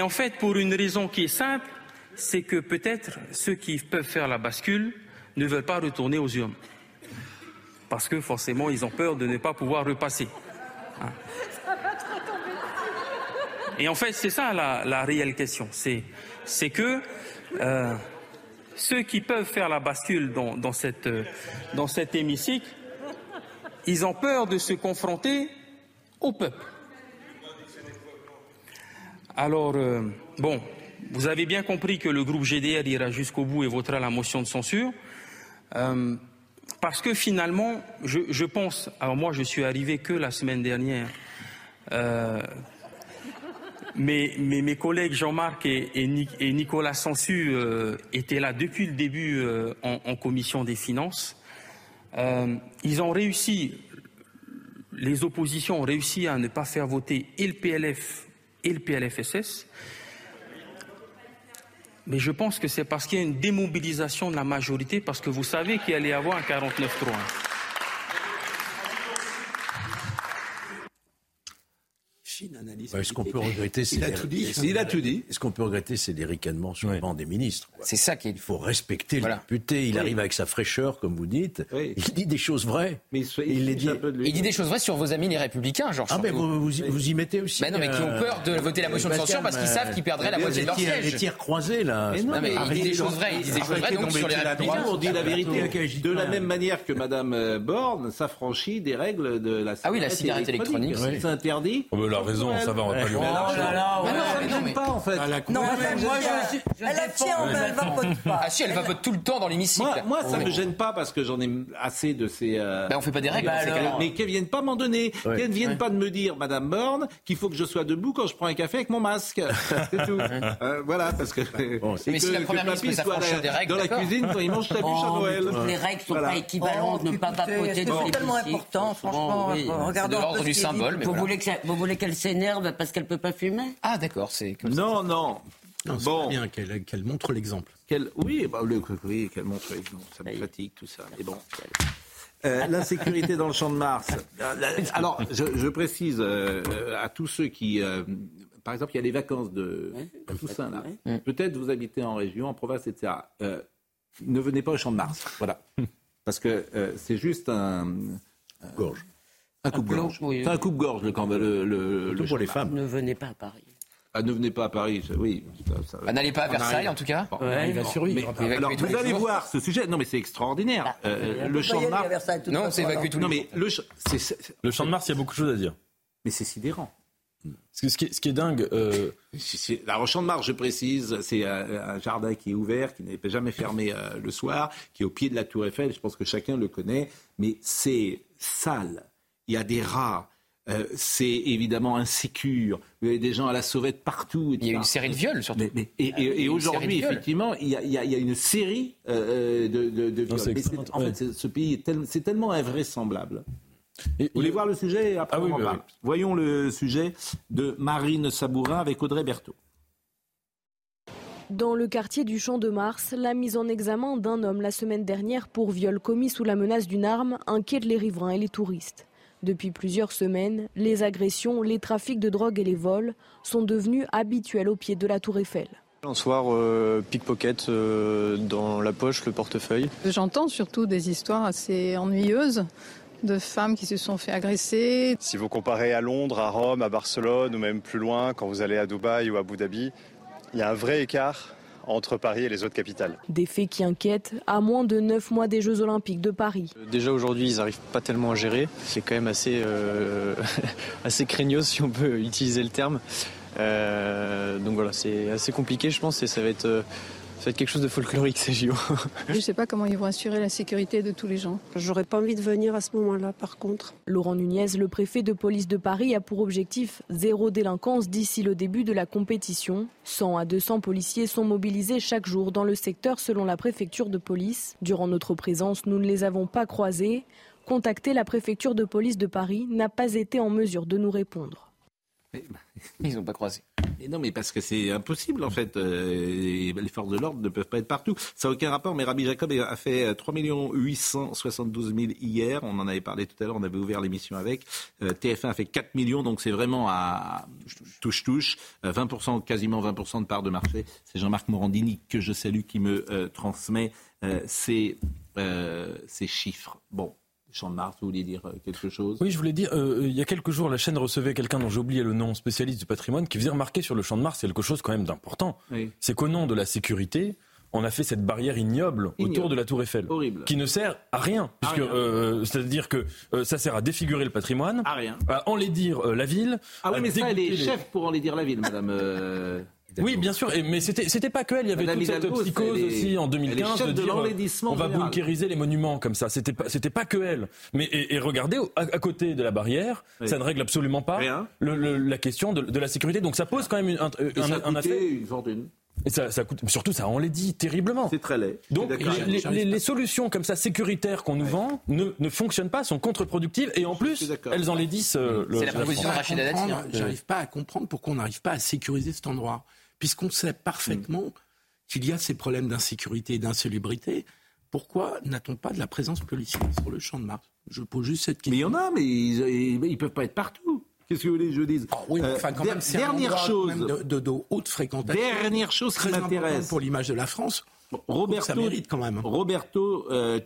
en fait, pour une raison qui est simple, c'est que peut-être ceux qui peuvent faire la bascule ne veulent pas retourner aux urnes. Parce que forcément, ils ont peur de ne pas pouvoir repasser. Hein. Et en fait, c'est ça la, réelle question. C'est que euh, ceux qui peuvent faire la bascule dans, cette, dans cet hémicycle, ils ont peur de se confronter au peuple. Alors, euh, bon, vous avez bien compris que le groupe GDR ira jusqu'au bout et votera la motion de censure. Euh, parce que finalement, je, pense, alors moi je suis arrivé que la semaine dernière, euh, mais, mes collègues Jean-Marc et, Nicolas Sansu étaient là depuis le début en, en, commission des finances. ils ont réussi, les oppositions ont réussi à ne pas faire voter et le PLF et le PLFSS. Mais je pense que c'est parce qu'il y a une démobilisation de la majorité, parce que vous savez qu'il allait y avoir un 49-3. Est-ce qu'on peut regretter Il a tout dit. Il a tout dit. Est-ce qu'on peut regretter ces ricanements sur le banc des ministres C'est ça qu'il faut respecter le député. Il arrive avec sa fraîcheur, comme vous dites. Il dit des choses vraies. Mais il, dit... il, dit... des choses vraies sur vos amis les Républicains, genre. Ah mais vous, vous, y mettez aussi. Mais non, mais qui ont euh, peur de voter la motion de censure parce qu'ils savent qu'ils perdraient la moitié de leur siège. Les tirs croisés là. non, mais il dit des choses vraies. Il dit des choses vraies donc sur les Républicains. On dit la vérité. De la même manière que Madame euh, Borne s'affranchit des règles de la. Ah oui, la cigarette électronique. C'est interdit. Oh, la raison, ça va. Oh là là, ouais. non, ça ne pas en fait. Non, moi, je, je elle tient, mais elle vapote pas. Ah si, elle vapote tout le temps dans l'hémicycle. Moi, moi ça ne me gêne pas parce que j'en ai assez de ces. Euh... Ben, on fait pas des règles. Bah, mais qu'elles viennent pas m'en donner. Ouais. Qu'elles ne viennent pas de me dire, Madame Borne, qu'il faut que je sois debout quand je prends un café avec mon masque. C'est tout. euh, voilà, parce que. Bon, mais si la première ministre peut s'affranchir des règles. Dans la cuisine, quand il mange sa bûche à oh, Noël. Les règles sont pas équivalentes. Ne pas vapoter C'est tellement important, franchement. Regardons. C'est de l'ordre du symbole. Vous voulez qu'elle s'énerve parce qu'elle peut pas fumer ah d'accord, c'est comme non, Non, non. bon. bien qu'elle montre l'exemple. oui, bah, oui qu'elle montre l'exemple. Ça me fatigue tout ça. Mais bon. Euh, l'insécurité dans le champ de Mars. Alors, je, précise euh, à tous ceux qui, euh, par exemple, il y a les vacances de Toussaint là. Peut-être vous habitez en région, en province, etc. ne venez pas au champ de Mars. Voilà, parce que c'est juste un gorge. Un coupe-gorge. C'est un coupe-gorge, le camp. Le, le, pour les femmes. Ne venez pas à Paris. Ah, ne venez pas à Paris, oui. Bah, N'allez pas à Versailles, en tout cas. il va survivre. alors, vous allez voir ce sujet. Non, mais c'est extraordinaire. Bah, euh, le champ de Mars. Non, c'est évacué tout Non, mais le, le champ de Mars, il y a beaucoup de choses à dire. Mais c'est sidérant. Ce qui, est, ce qui est dingue. Euh... Alors, champ de Mars, je précise, c'est un, jardin qui est ouvert, qui n'est jamais fermé euh, le soir, qui est au pied de la Tour Eiffel. Je pense que chacun le connaît. Mais c'est sale il y a des rats. Euh, c'est évidemment insécure. Vous avez des gens à la sauvette partout. Il y a une série de viols, surtout. et, aujourd'hui, effectivement, il y, a, une série euh, de, viols. en fait, ce pays, c'est tellement invraisemblable. Vous voulez voir le sujet Après, ah on Voyons le sujet de Marine Sabourin avec Audrey Berthaud. Dans le quartier du Champ de Mars, la mise en examen d'un homme la semaine dernière pour viol commis sous la menace d'une arme inquiète les riverains et les touristes. Depuis plusieurs semaines, les agressions, les trafics de drogue et les vols sont devenus habituels au pied de la tour Eiffel. Un soir, euh, pickpocket euh, dans la poche, le portefeuille. J'entends surtout des histoires assez ennuyeuses de femmes qui se sont fait agresser. Si vous comparez à Londres, à Rome, à Barcelone ou même plus loin, quand vous allez à Dubaï ou à Abu Dhabi, il y a un vrai écart entre Paris et les autres capitales. Des faits qui inquiètent à moins de 9 mois des Jeux Olympiques de Paris. Déjà aujourd'hui, ils n'arrivent pas tellement à gérer. C'est quand même assez, euh, assez craignos, si on peut utiliser le terme. Euh, donc voilà, c'est assez compliqué, je pense, et ça va être. Euh, ça va être quelque chose de folklorique ces JO. Je ne sais pas comment ils vont assurer la sécurité de tous les gens. J'aurais pas envie de venir à ce moment-là, par contre. Laurent Nunez, le préfet de police de Paris, a pour objectif zéro délinquance d'ici le début de la compétition. 100 à 200 policiers sont mobilisés chaque jour dans le secteur selon la préfecture de police. Durant notre présence, nous ne les avons pas croisés. Contacter la préfecture de police de Paris n'a pas été en mesure de nous répondre. Ils n'ont pas croisé. Non, mais parce que c'est impossible en fait. Euh, les forces de l'ordre ne peuvent pas être partout. Ça n'a aucun rapport, mais Rabbi Jacob a fait 3 872 000 hier. On en avait parlé tout à l'heure, on avait ouvert l'émission avec. Euh, TF1 a fait 4 millions, donc c'est vraiment à touche-touche. 20%, euh, quasiment 20% de part de marché. C'est Jean-Marc Morandini que je salue qui me transmet ces, ces chiffres. Bon, Champ de Mars, vous vouliez dire euh, quelque chose? Oui, je voulais dire, euh, il y a quelques jours, la chaîne recevait quelqu'un dont j'ai oublié le nom, spécialiste du patrimoine, qui faisait remarquer sur le Champ de Mars quelque chose quand même d'important. C'est qu'au nom de la sécurité, on a fait cette barrière ignoble, autour de la Tour Eiffel, qui ne sert à rien, puisque euh, c'est-à-dire que ça sert à défigurer le patrimoine, à rien, à enlaidir la ville. Ah oui, mais ça, elle est chef pour enlaidir la ville, Madame. Oui, bien sûr, mais c'était c'était pas que elle. Il y avait toute cette psychose aussi en 2015 de, dire on va bunkériser les monuments comme ça. C'était pas c'était pas que elle. Mais et, regardez à, côté de la barrière, ça ne règle absolument pas la question de, la sécurité. Donc ça pose quand même un, un, effet. Une fortune. Et ça, ça coûte, surtout, ça dit terriblement. C'est très laid. Donc, les, solutions comme ça sécuritaires qu'on nous vend ne, ne, fonctionnent pas, sont contre-productives et en plus, elles enlaidissent. Euh, c'est la proposition de Rachida Dati. Hein. J'arrive pas à comprendre pourquoi on n'arrive pas à sécuriser cet endroit puisqu'on sait parfaitement mm. qu'il y a ces problèmes d'insécurité et d'insalubrité, pourquoi n'a-t-on pas de la présence policière sur le champ de Mars Je pose juste cette question. Mais il y en a, mais ils ne peuvent pas être partout. Qu'est-ce que vous voulez que je dise? Ah oui, euh, enfin, quand même, dernière chose de, de, haute fréquentation. Dernière chose qui m'intéresse pour l'image de la France. Roberto, ça mérite quand même. Roberto euh,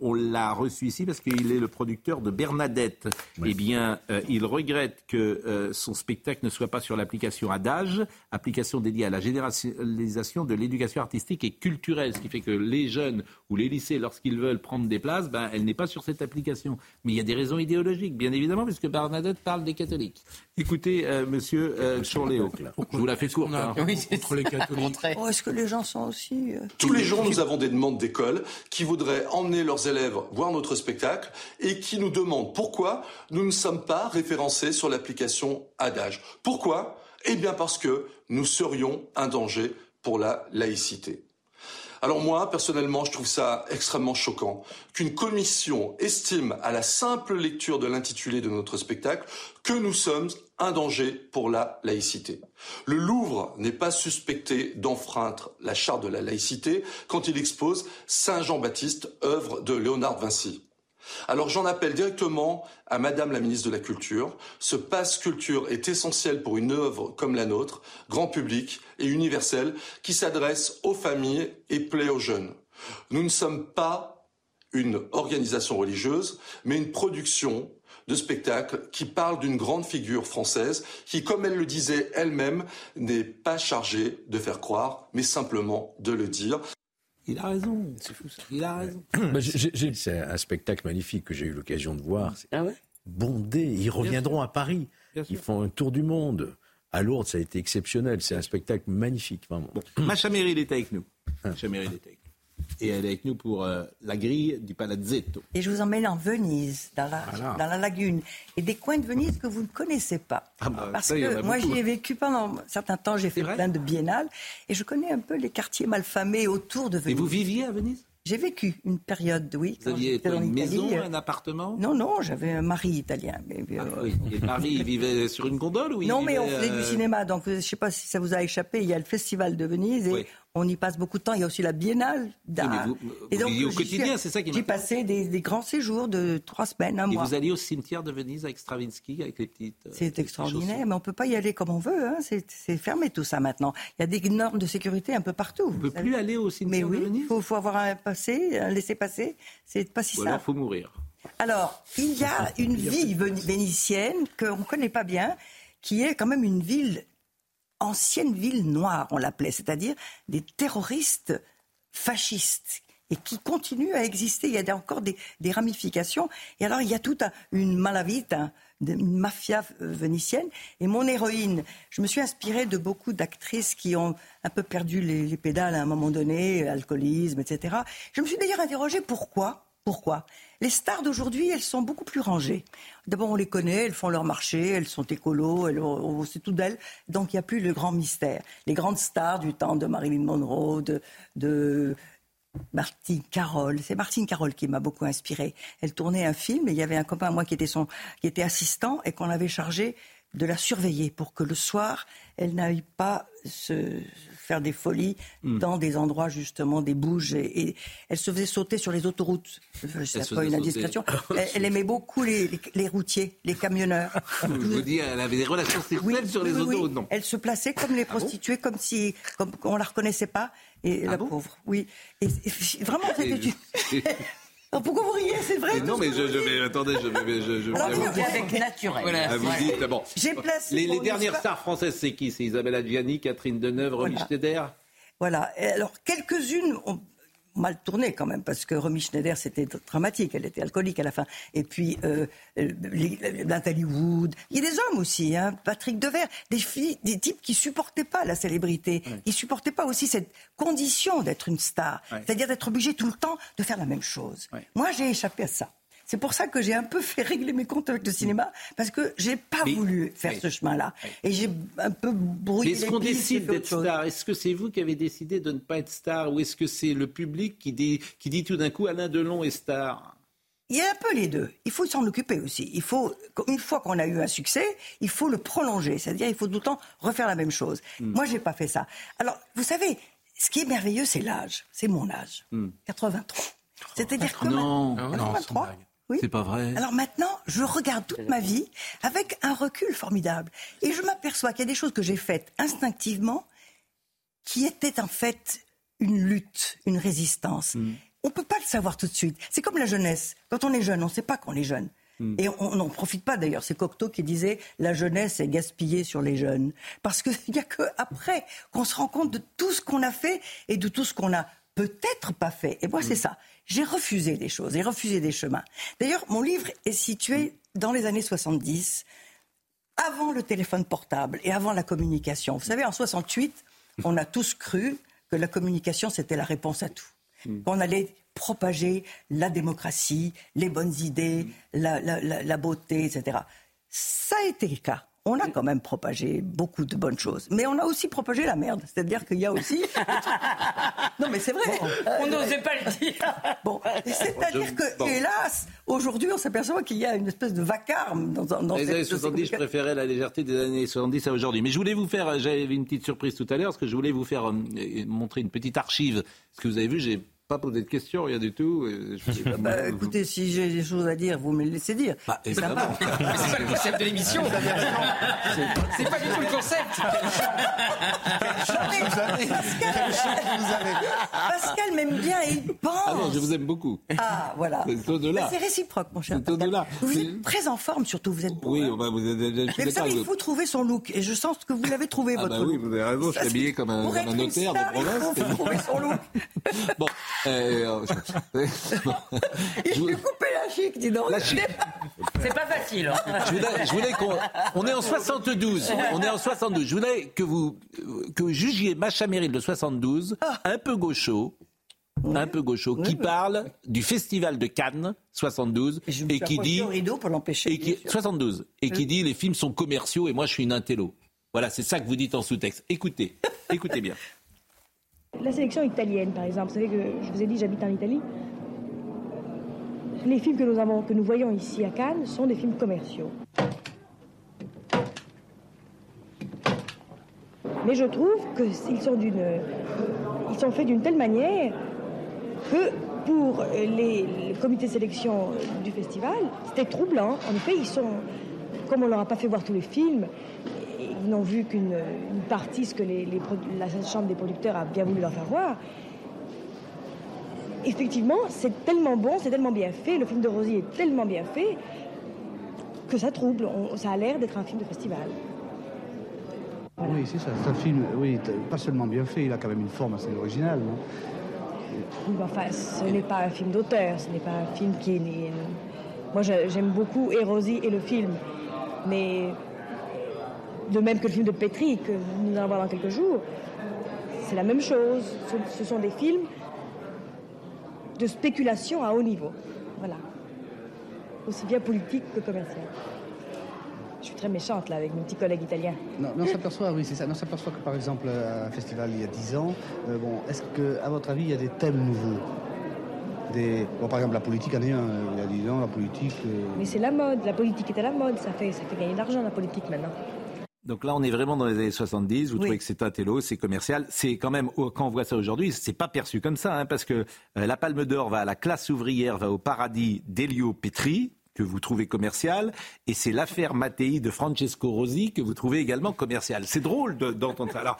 on l'a reçu ici parce qu'il est le producteur de Bernadette. Eh bien, euh, il regrette que euh, son spectacle ne soit pas sur l'application Adage, application dédiée à la généralisation de l'éducation artistique et culturelle, ce qui fait que les jeunes ou les lycées, lorsqu'ils veulent prendre des places, ben, elle n'est pas sur cette application. Mais il y a des raisons idéologiques, bien évidemment, puisque Bernadette parle des catholiques. Écoutez, euh, monsieur euh, Je vous la fais courte. Hein. Oui, contre les catholiques. Oh, Est-ce que les gens sont aussi... Tous les jours, nous avons des demandes d'écoles qui voudraient emmener leurs élèves voir notre spectacle et qui nous demandent pourquoi nous ne sommes pas référencés sur l'application Adage. Pourquoi? Eh bien parce que nous serions un danger pour la laïcité. Alors moi, personnellement, je trouve ça extrêmement choquant qu'une commission estime à la simple lecture de l'intitulé de notre spectacle que nous sommes un danger pour la laïcité. Le Louvre n'est pas suspecté d'enfreindre la charte de la laïcité quand il expose Saint Jean-Baptiste, œuvre de Léonard Vinci. Alors j'en appelle directement à Madame la ministre de la Culture. Ce passe culture est essentiel pour une œuvre comme la nôtre, grand public et universelle, qui s'adresse aux familles et plaît aux jeunes. Nous ne sommes pas une organisation religieuse, mais une production de spectacle qui parle d'une grande figure française qui, comme elle le disait elle-même, n'est pas chargée de faire croire, mais simplement de le dire. Il a raison, c'est fou ça. Il a raison. Bah, c'est un spectacle magnifique que j'ai eu l'occasion de voir. Ah ouais? Bondé. Ils reviendront à Paris. Ils font un tour du monde. À Lourdes, ça a été exceptionnel. C'est un spectacle magnifique, vraiment. Bon. Macha Meryl est avec nous. Macha Meryl est avec nous. Et elle est avec nous pour euh, la grille du Palazzetto. Et je vous emmène en Venise, dans la, dans la lagune. Et des coins de Venise que vous ne connaissez pas. Ah bah, Parce que moi, j'y ai vécu pendant un certain temps. J'ai fait plein de biennales. Et je connais un peu les quartiers malfamés autour de Venise. Et vous viviez à Venise? J'ai vécu une période, oui. Vous aviez une maison, un appartement? Non, non, j'avais un mari italien. Mais, euh, ah, oui. Et le mari, il vivait sur une gondole ou Non, mais on faisait du euh, cinéma, donc je ne sais pas si ça vous a échappé. Il y a le Festival de Venise et on y passe beaucoup de temps. Il y a aussi la Biennale d'art. et donc, au quotidien, c'est ça qui J'ai passé des, grands séjours de trois semaines, un mois. Et vous alliez au cimetière de Venise avec Stravinsky, avec les petites. Euh, c'est extraordinaire, mais on ne peut pas y aller comme on veut. Hein. C'est fermé tout ça maintenant. Il y a des normes de sécurité un peu partout. On ne peut plus aller au cimetière mais oui, de Venise il faut, avoir un passé, un laisser-passer. C'est pas si simple. Alors, il faut mourir. Alors, il y a une vie vénitienne qu'on ne connaît pas bien, qui est quand même une ville ancienne ville noire, on l'appelait, c'est-à-dire des terroristes fascistes et qui continuent à exister. Il y a encore des, ramifications. Et alors, il y a toute une malavite, une mafia vénitienne. Et mon héroïne, je me suis inspirée de beaucoup d'actrices qui ont un peu perdu les, les, pédales à un moment donné, alcoolisme, etc. Je me suis d'ailleurs interrogée pourquoi. Pourquoi? Les stars d'aujourd'hui, elles sont beaucoup plus rangées. D'abord, on les connaît, elles font leur marché, elles sont écolos, c'est tout d'elles. Donc, il n'y a plus le grand mystère. Les grandes stars du temps de Marilyn Monroe, de, de Martine Carole. C'est Martine Carole qui m'a beaucoup inspirée. Elle tournait un film et il y avait un copain à moi qui était, son, qui était assistant et qu'on avait chargé de la surveiller pour que le soir, elle n'aille pas se faire des folies hmm. dans des endroits justement des bouges et, elle se faisait sauter sur les autoroutes. C'est pas une indiscrétion. Elle, aimait beaucoup les, routiers, les camionneurs. Je vous dis, elle avait des relations sexuelles sur les autoroutes, non Elle se plaçait comme les ah prostituées, comme si comme on la reconnaissait pas. Et ah la pauvre, oui. Et, vraiment, c'était pourquoi vous riez C'est vrai Non, mais je, je vais. Attendez, je vais. Je, je, avec naturel. Voilà. Ah, vous dites, bon. J'ai placé. Les, les dernières stars françaises, c'est qui? C'est Isabelle Adjani, Catherine Deneuve, Romy Schneider? Voilà. alors, quelques-unes mal tourné quand même, parce que Romy Schneider, c'était dramatique. Elle était alcoolique à la fin. Et puis, euh, Nathalie Wood. Il y a des hommes aussi, hein, Patrick Devers. Des filles, des types qui supportaient pas la célébrité. Ils Ils supportaient pas aussi cette condition d'être une star. C'est-à-dire d'être obligé tout le temps de faire la même chose. Moi, j'ai échappé à ça. C'est pour ça que j'ai un peu fait régler mes comptes avec le cinéma, parce que j'ai pas voulu faire ce chemin-là. Et j'ai un peu brouillé Mais est-ce qu'on décide d'être star? Est-ce que c'est vous qui avez décidé de ne pas être star Ou est-ce que c'est le public qui dit, qui dit tout d'un coup Alain Delon est star? Il y a un peu les deux. Il faut s'en occuper aussi. Il faut, une fois qu'on a eu un succès, il faut le prolonger. C'est-à-dire, il faut tout le temps refaire la même chose. Moi, hmm. Moi, j'ai pas fait ça. Alors, vous savez, ce qui est merveilleux, c'est l'âge. C'est mon âge. 83. Hmm. C'est-à-dire que. Non, 83. Oui. C'est pas vrai. Alors maintenant, je regarde toute ma vie avec un recul formidable. Et je m'aperçois qu'il y a des choses que j'ai faites instinctivement qui étaient en fait une lutte, une résistance. Mm. On ne peut pas le savoir tout de suite. C'est comme la jeunesse. Quand on est jeune, on ne sait pas qu'on est jeune. Mm. Et on n'en profite pas d'ailleurs. C'est Cocteau qui disait la jeunesse est gaspillée sur les jeunes. Parce qu'il n'y a qu'après qu'on se rend compte de tout ce qu'on a fait et de tout ce qu'on a peut-être pas fait. Et moi, c'est mm. ça. J'ai refusé des choses, j'ai refusé des chemins. D'ailleurs, mon livre est situé dans les années 70, avant le téléphone portable et avant la communication. Vous savez, en 68, on a tous cru que la communication, c'était la réponse à tout. Hmm. Qu'on allait propager la démocratie, les bonnes idées, la, la beauté, etc. Ça a été le cas on a quand même propagé beaucoup de bonnes choses. Mais on a aussi propagé la merde. C'est-à-dire qu'il y a aussi. non, mais c'est vrai. on n'osait pas le dire. bon, c'est-à-dire que, hélas, aujourd'hui, on s'aperçoit qu'il y a une espèce de vacarme dans, dans Les années 70, je préférais la légèreté des années 70 à aujourd'hui. Mais je voulais vous faire. J'avais une petite surprise tout à l'heure, parce que je voulais vous faire euh, montrer une petite archive. Ce que vous avez vu, j'ai pas poser de questions, rien du tout. Bah, écoutez, si j'ai des choses à dire, vous me les laissez dire. Bah, c'est pas le concept de l'émission. c'est pas du tout le concept. Pascal, m'aime bien et il pense. Ah non, je vous aime beaucoup. Ah, voilà. C'est bah, réciproque, mon cher. Pascal. Vous êtes très en forme, surtout. Vous êtes beau. Oui, hein. vous êtes. Mais vous savez, il faut trouver son look. Et je sens que vous l'avez trouvé, ah votre bah Oui, vous avez raison. Je suis habillé comme un, notaire de province. Il faut trouver son look. bon. Euh, je vais couper la chic, dis donc. C'est pas facile. Hein. Je voulais, qu'on. On est en 72. On est en 72. Je voulais que vous, que jugiez Macha Merrill de 72, ah. un peu gaucho, un peu gaucho, qui parle du festival de Cannes 72 et, qui dit rideau pour l'empêcher. Et qui 72 et qui dit les films sont commerciaux et moi je suis une intello. Voilà, c'est ça que vous dites en sous-texte. Écoutez, écoutez bien. La sélection italienne, par exemple, vous savez que je vous ai dit, j'habite en Italie. Les films que nous, avons, que nous voyons ici à Cannes sont des films commerciaux. Mais je trouve qu'ils sont, ils sont faits d'une telle manière que pour les, comités de sélection du festival, c'était troublant. En effet, ils sont, comme on leur a pas fait voir tous les films, ils n'ont vu qu'une partie, ce que la chambre des producteurs a bien voulu leur faire voir. Effectivement, c'est tellement bon, c'est tellement bien fait, le film de Rosie est tellement bien fait que ça trouble. ça a l'air d'être un film de festival. Oui, c'est ça. C'est un film, oui, pas seulement bien fait, il a quand même une forme assez originale. oui, enfin, ce n'est pas un film d'auteur, ce n'est pas un film qui est né. Moi, j'aime beaucoup Erosi et le film, mais de même que le film de Petri que nous allons voir dans quelques jours, c'est la même chose. Ce, sont des films de spéculation à haut niveau. Voilà. Aussi bien politique que commercial. Je suis très méchante là avec mon petit collègue italien. Non, on s'aperçoit, oui, c'est ça. On s'aperçoit que par exemple, à un festival il y a 10 ans, euh, bon, est-ce que, à votre avis, il y a des thèmes nouveaux? Bon, par exemple, la politique en est un. Il y a 10 ans, la politique. Euh, Mais c'est la mode. La politique est à la mode. Ça fait, ça fait gagner de l'argent, la politique, maintenant. Donc là, on est vraiment dans les années 70. Vous trouvez que c'est un télo, c'est commercial. C'est quand même, quand on voit ça aujourd'hui, c'est pas perçu comme ça, hein, parce que euh, la Palme d'Or va à la classe ouvrière, va au paradis d'Elio Petri, que vous trouvez commercial, et c'est l'affaire Mattei de Francesco Rosi que vous trouvez également commercial. C'est drôle d'entendre ça. Alors,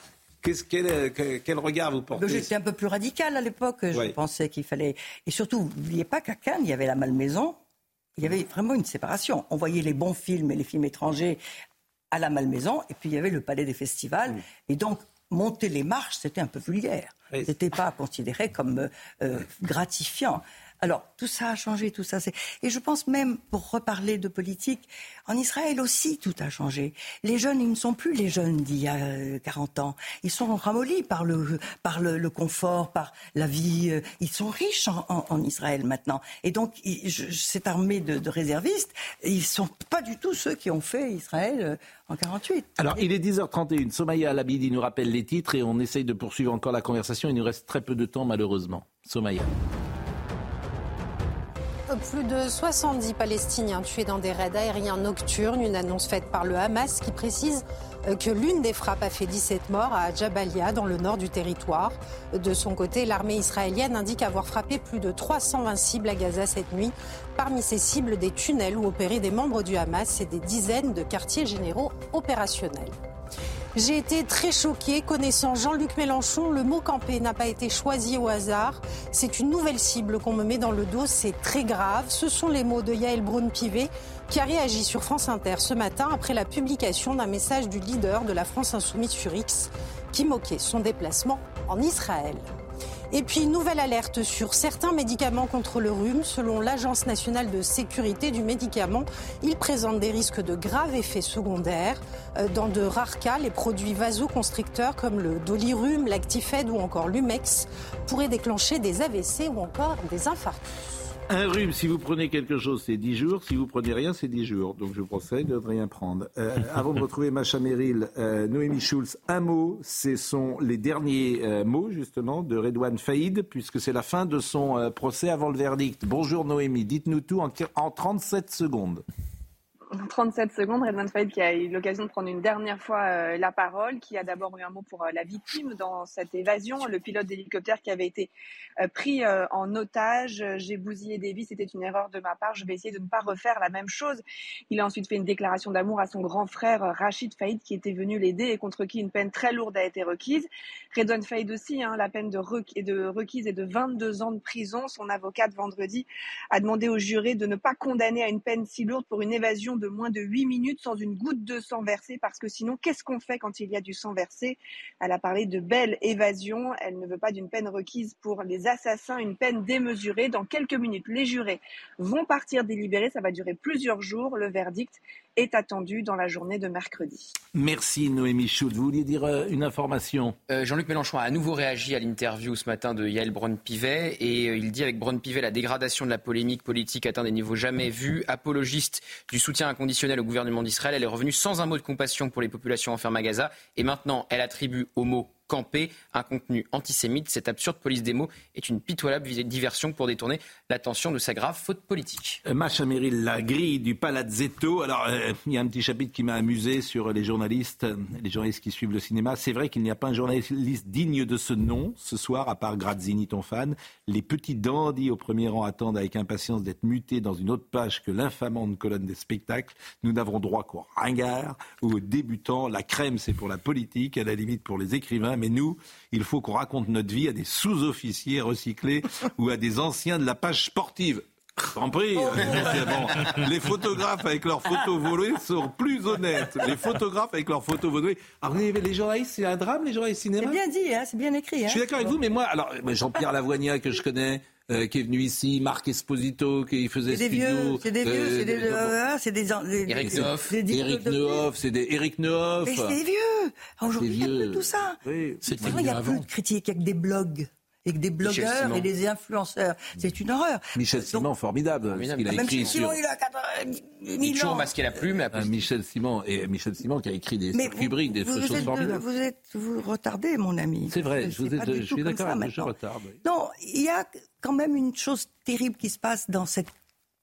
quel, quel, regard vous portez J'étais un peu plus radical à l'époque. Je pensais qu'il fallait. Et surtout, n'oubliez pas qu'à Cannes, il y avait la malmaison. Il y avait vraiment une séparation. On voyait les bons films et les films étrangers à la malmaison, et puis il y avait le palais des festivals. Et donc, monter les marches, c'était un peu vulgaire. Ce n'était pas considéré comme euh, gratifiant. Alors, tout ça a changé, tout ça. Et je pense même, pour reparler de politique, en Israël aussi, tout a changé. Les jeunes, ils ne sont plus les jeunes d'il y a 40 euh, ans. Ils sont ramollis par le, par le, confort, par la vie. Euh, ils sont riches en, Israël maintenant. Et donc, cette armée de, réservistes, ils ne sont pas du tout ceux qui ont fait Israël euh, en 48. Alors, il est 10h31. Somaya Alabidi nous rappelle les titres et on essaye de poursuivre encore la conversation. Il nous reste très peu de temps, malheureusement. Somaya. Plus de 70 Palestiniens tués dans des raids aériens nocturnes, une annonce faite par le Hamas qui précise euh, que l'une des frappes a fait 17 morts à Jabalia, dans le nord du territoire. De son côté, l'armée israélienne indique avoir frappé plus de 320 cibles à Gaza cette nuit. Parmi ces cibles, des tunnels où opéraient des membres du Hamas et des dizaines de quartiers généraux opérationnels. J'ai été très choquée. Connaissant Jean-Luc Mélenchon, le mot campé n'a pas été choisi au hasard. C'est une nouvelle cible qu'on me met dans le dos. C'est très grave. Ce sont les mots de Yael Braun-Pivet qui a réagi sur France Inter ce matin après la publication d'un message du leader de la France Insoumise sur X qui moquait son déplacement en Israël. Et puis, nouvelle alerte sur certains médicaments contre le rhume. Selon l'Agence nationale de sécurité du médicament, ils présentent des risques de graves effets secondaires. Euh, dans de rares cas, les produits vasoconstricteurs comme le dolirum, l'actifed ou encore l'umex pourraient déclencher des AVC ou encore des infarctus. Un rhume, si vous prenez quelque chose, c'est 10 jours. Si vous prenez rien, c'est 10 jours. Donc je vous conseille de ne rien prendre. Euh, avant de retrouver Macha Merrill, euh, Noémie Schulz, un mot. Ce sont les derniers euh, mots, justement, de Redouane Faïd, puisque c'est la fin de son procès avant le verdict. Bonjour Noémie, dites-nous tout en, en 37 secondes. 37 secondes, Redman Faïd qui a eu l'occasion de prendre une dernière fois euh, la parole, qui a d'abord eu un mot pour euh, la victime dans cette évasion, le pilote d'hélicoptère qui avait été euh, pris en otage. J'ai bousillé des vies, c'était une erreur de ma part, je vais essayer de ne pas refaire la même chose. Il a ensuite fait une déclaration d'amour à son grand frère Rachid Faïd qui était venu l'aider et contre qui une peine très lourde a été requise. Redouane Faïd aussi, hein, la peine de, requise est de 22 ans de prison. Son avocate vendredi a demandé au juré de ne pas condamner à une peine si lourde pour une évasion moins de 8 minutes sans une goutte de sang versé parce que sinon, qu'est-ce qu'on fait quand il y a du sang versé? Elle a parlé de belle évasion. Elle ne veut pas d'une peine requise pour les assassins, une peine démesurée. Dans quelques minutes, les jurés vont partir délibérer. Ça va durer plusieurs jours. Le verdict est attendu dans la journée de mercredi. Merci Noémie Schultz. Vous vouliez dire euh, une information? Euh, Jean-Luc Mélenchon a à nouveau réagi à l'interview ce matin de Yael Braun-Pivet et euh, il dit avec Braun-Pivet la dégradation de la polémique politique atteint des niveaux jamais vus. Apologiste du soutien inconditionnel au gouvernement d'Israël, elle est revenue sans un mot de compassion pour les populations enfermées à Gaza. Et maintenant elle attribue au mot camper un contenu antisémite. Cette absurde police des mots est une pitoyable diversion pour détourner l'attention de sa grave faute politique. Euh, Macha Merrill, la grille du Palazzetto. Alors, euh, il y a un petit chapitre qui m'a amusé sur les journalistes, les journalistes qui suivent le cinéma. C'est vrai qu'il n'y a pas un journaliste digne de ce nom ce soir, à part Grazzini, ton fan. Les petits dandys au premier rang attendent avec impatience d'être mutés dans une autre page que l'infamante colonne des spectacles. Nous n'avons droit qu'aux ringards ou aux débutants. La crème, c'est pour la politique, à la limite pour les écrivains nous, il faut qu'on raconte notre vie à des sous-officiers recyclés ou à des anciens de la page sportive. En prie. Oh. les photographes avec leurs photos volées sont plus honnêtes. Les photographes avec leurs photos volées. Alors, les journalistes, c'est un drame, les journalistes cinéma. C'est bien dit, hein, c'est bien écrit. Hein. Je suis d'accord avec vous, mais moi, alors Jean-Pierre Lavoignat que je connais, euh, qui est venu ici, Marc Esposito qui faisait c'est des vieux, c'est des vieux, c'est des, euh, c'est des, Eric Neuf, Eric Neuf, c'est des Eric Neuf. Mais c'est vieux. Aujourd'hui, il n'y a plus tout ça. Oui. Il n'y a plus de critiques, avec des blogs et des blogueurs et des influenceurs. C'est une horreur. Michel Simon, formidable. Il a ah, écrit Michel Simon, il a 80 000 toujours masqué la plume. Ah, Michel Simon, et Michel Simon qui a écrit des rubriques, des vous choses êtes, formidables. Vous êtes, vous retardez, mon ami. C'est vrai, je, vous êtes, je suis d'accord, je retarde. Non, il y a quand même une chose terrible qui se passe dans cette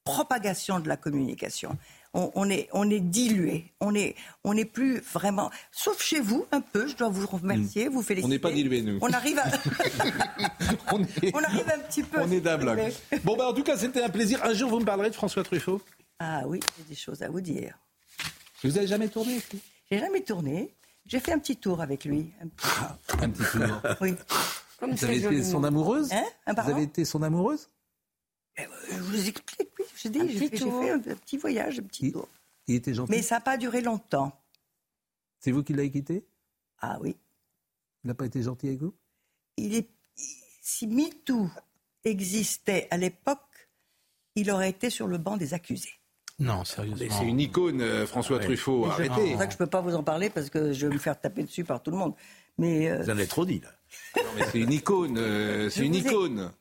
propagation de la communication on, est, on est dilué. On n'est on est plus vraiment. Sauf chez vous, un peu, je dois vous remercier, vous féliciter. On n'est pas dilué, nous. On arrive à. on, arrive un petit peu. On est d'un Bon, bah, en tout cas, c'était un plaisir. Un jour, vous me parlerez de François Truffaut? Ah oui, j'ai des choses à vous dire. Vous avez jamais tourné J'ai jamais tourné. J'ai fait un petit tour avec lui. Un petit, ah, un petit tour Oui. vous avez été son amoureuse? Hein? Vous avez été son amoureuse? Je vous explique, oui. J'ai fait, un petit voyage, un petit tour. Il était gentil. Mais ça n'a pas duré longtemps. C'est vous qui l'avez quitté? Ah oui. Il n'a pas été gentil avec vous? Il est, Si MeToo existait à l'époque, il aurait été sur le banc des accusés. Non, sérieusement. C'est une icône, euh, François Truffaut. Arrêtez. C'est pour ça que je ne peux pas vous en parler parce que je vais me faire taper dessus par tout le monde. Mais euh, Vous en avez trop dit, là. Non, mais c'est une icône. Euh, c'est une icône.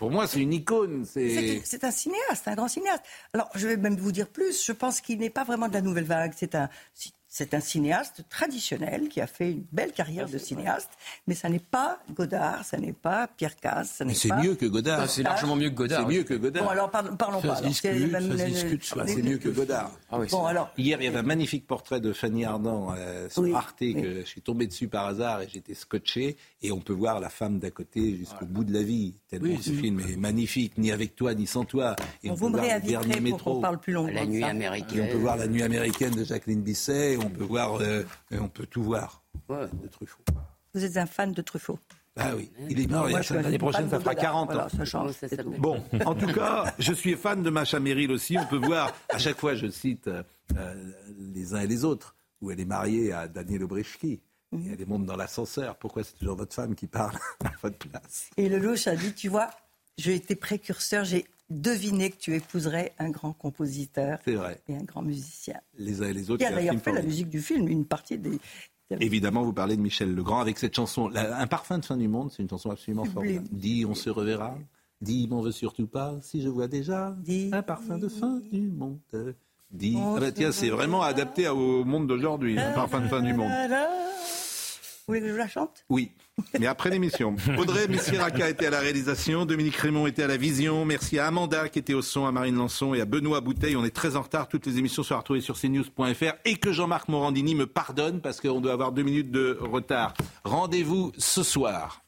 Pour moi, c'est une icône. C'est un cinéaste, un grand cinéaste. Alors, je vais même vous dire plus. Je pense qu'il n'est pas vraiment de la nouvelle vague. C'est un c'est un cinéaste traditionnel qui a fait une belle carrière de cinéaste, mais ça n'est pas Godard, ça n'est pas Pierre Casse, ça n'est C'est mieux que Godard. C'est largement mieux que Godard. C'est mieux que Godard. Bon, alors parlons, parlons pas. c'est mieux que Godard. Ah bon, alors... Hier, il y avait un magnifique portrait de Fanny Ardant euh, sur Arte que je suis tombé dessus par hasard et j'étais scotché. Et on peut voir la femme d'à côté jusqu'au bout de la vie. Tellement ce film est magnifique, ni avec toi, ni sans toi. Et on, vous me réinviterez pour qu'on parle plus longtemps. La nuit américaine. Et on peut voir la nuit américaine de Jacqueline Bisset on peut voir, euh, on peut tout voir de Truffaut. Vous êtes un fan de Truffaut ah oui, il est mort l'année prochaine, ça fera 40 ans. bon, en tout cas, je suis fan de Macha Merrill aussi. On peut voir, à chaque fois, je cite euh, les uns et les autres, où elle est mariée à Daniel Obrechki. Et elle monte dans l'ascenseur. Pourquoi c'est toujours votre femme qui parle à votre place? Et le louche a dit, tu vois, j'ai été précurseur, j'ai deviné que tu épouserais un grand compositeur et un grand musicien. Les uns et les autres. Qui a d'ailleurs fait la musique du film, une partie des... Évidemment, vous parlez de Michel Legrand avec cette chanson. un parfum de fin du monde, c'est une chanson absolument formidable. Dis, on se reverra. Dis, m'en veux surtout pas, si je vois déjà un parfum de fin du monde. Dis. Ah bah tiens, c'est vraiment adapté au monde d'aujourd'hui, un parfum de fin du monde. Vous voulez que je la chante? Oui, mais après l'émission. Audrey Messiraca était à la réalisation, Dominique Raymond était à la vision. Merci à Amanda qui était au son, à Marine Lançon et à Benoît Bouteille. On est très en retard. Toutes les émissions sont retrouvées sur cnews.fr et que Jean-Marc Morandini me pardonne parce qu'on doit avoir deux minutes de retard. Rendez-vous ce soir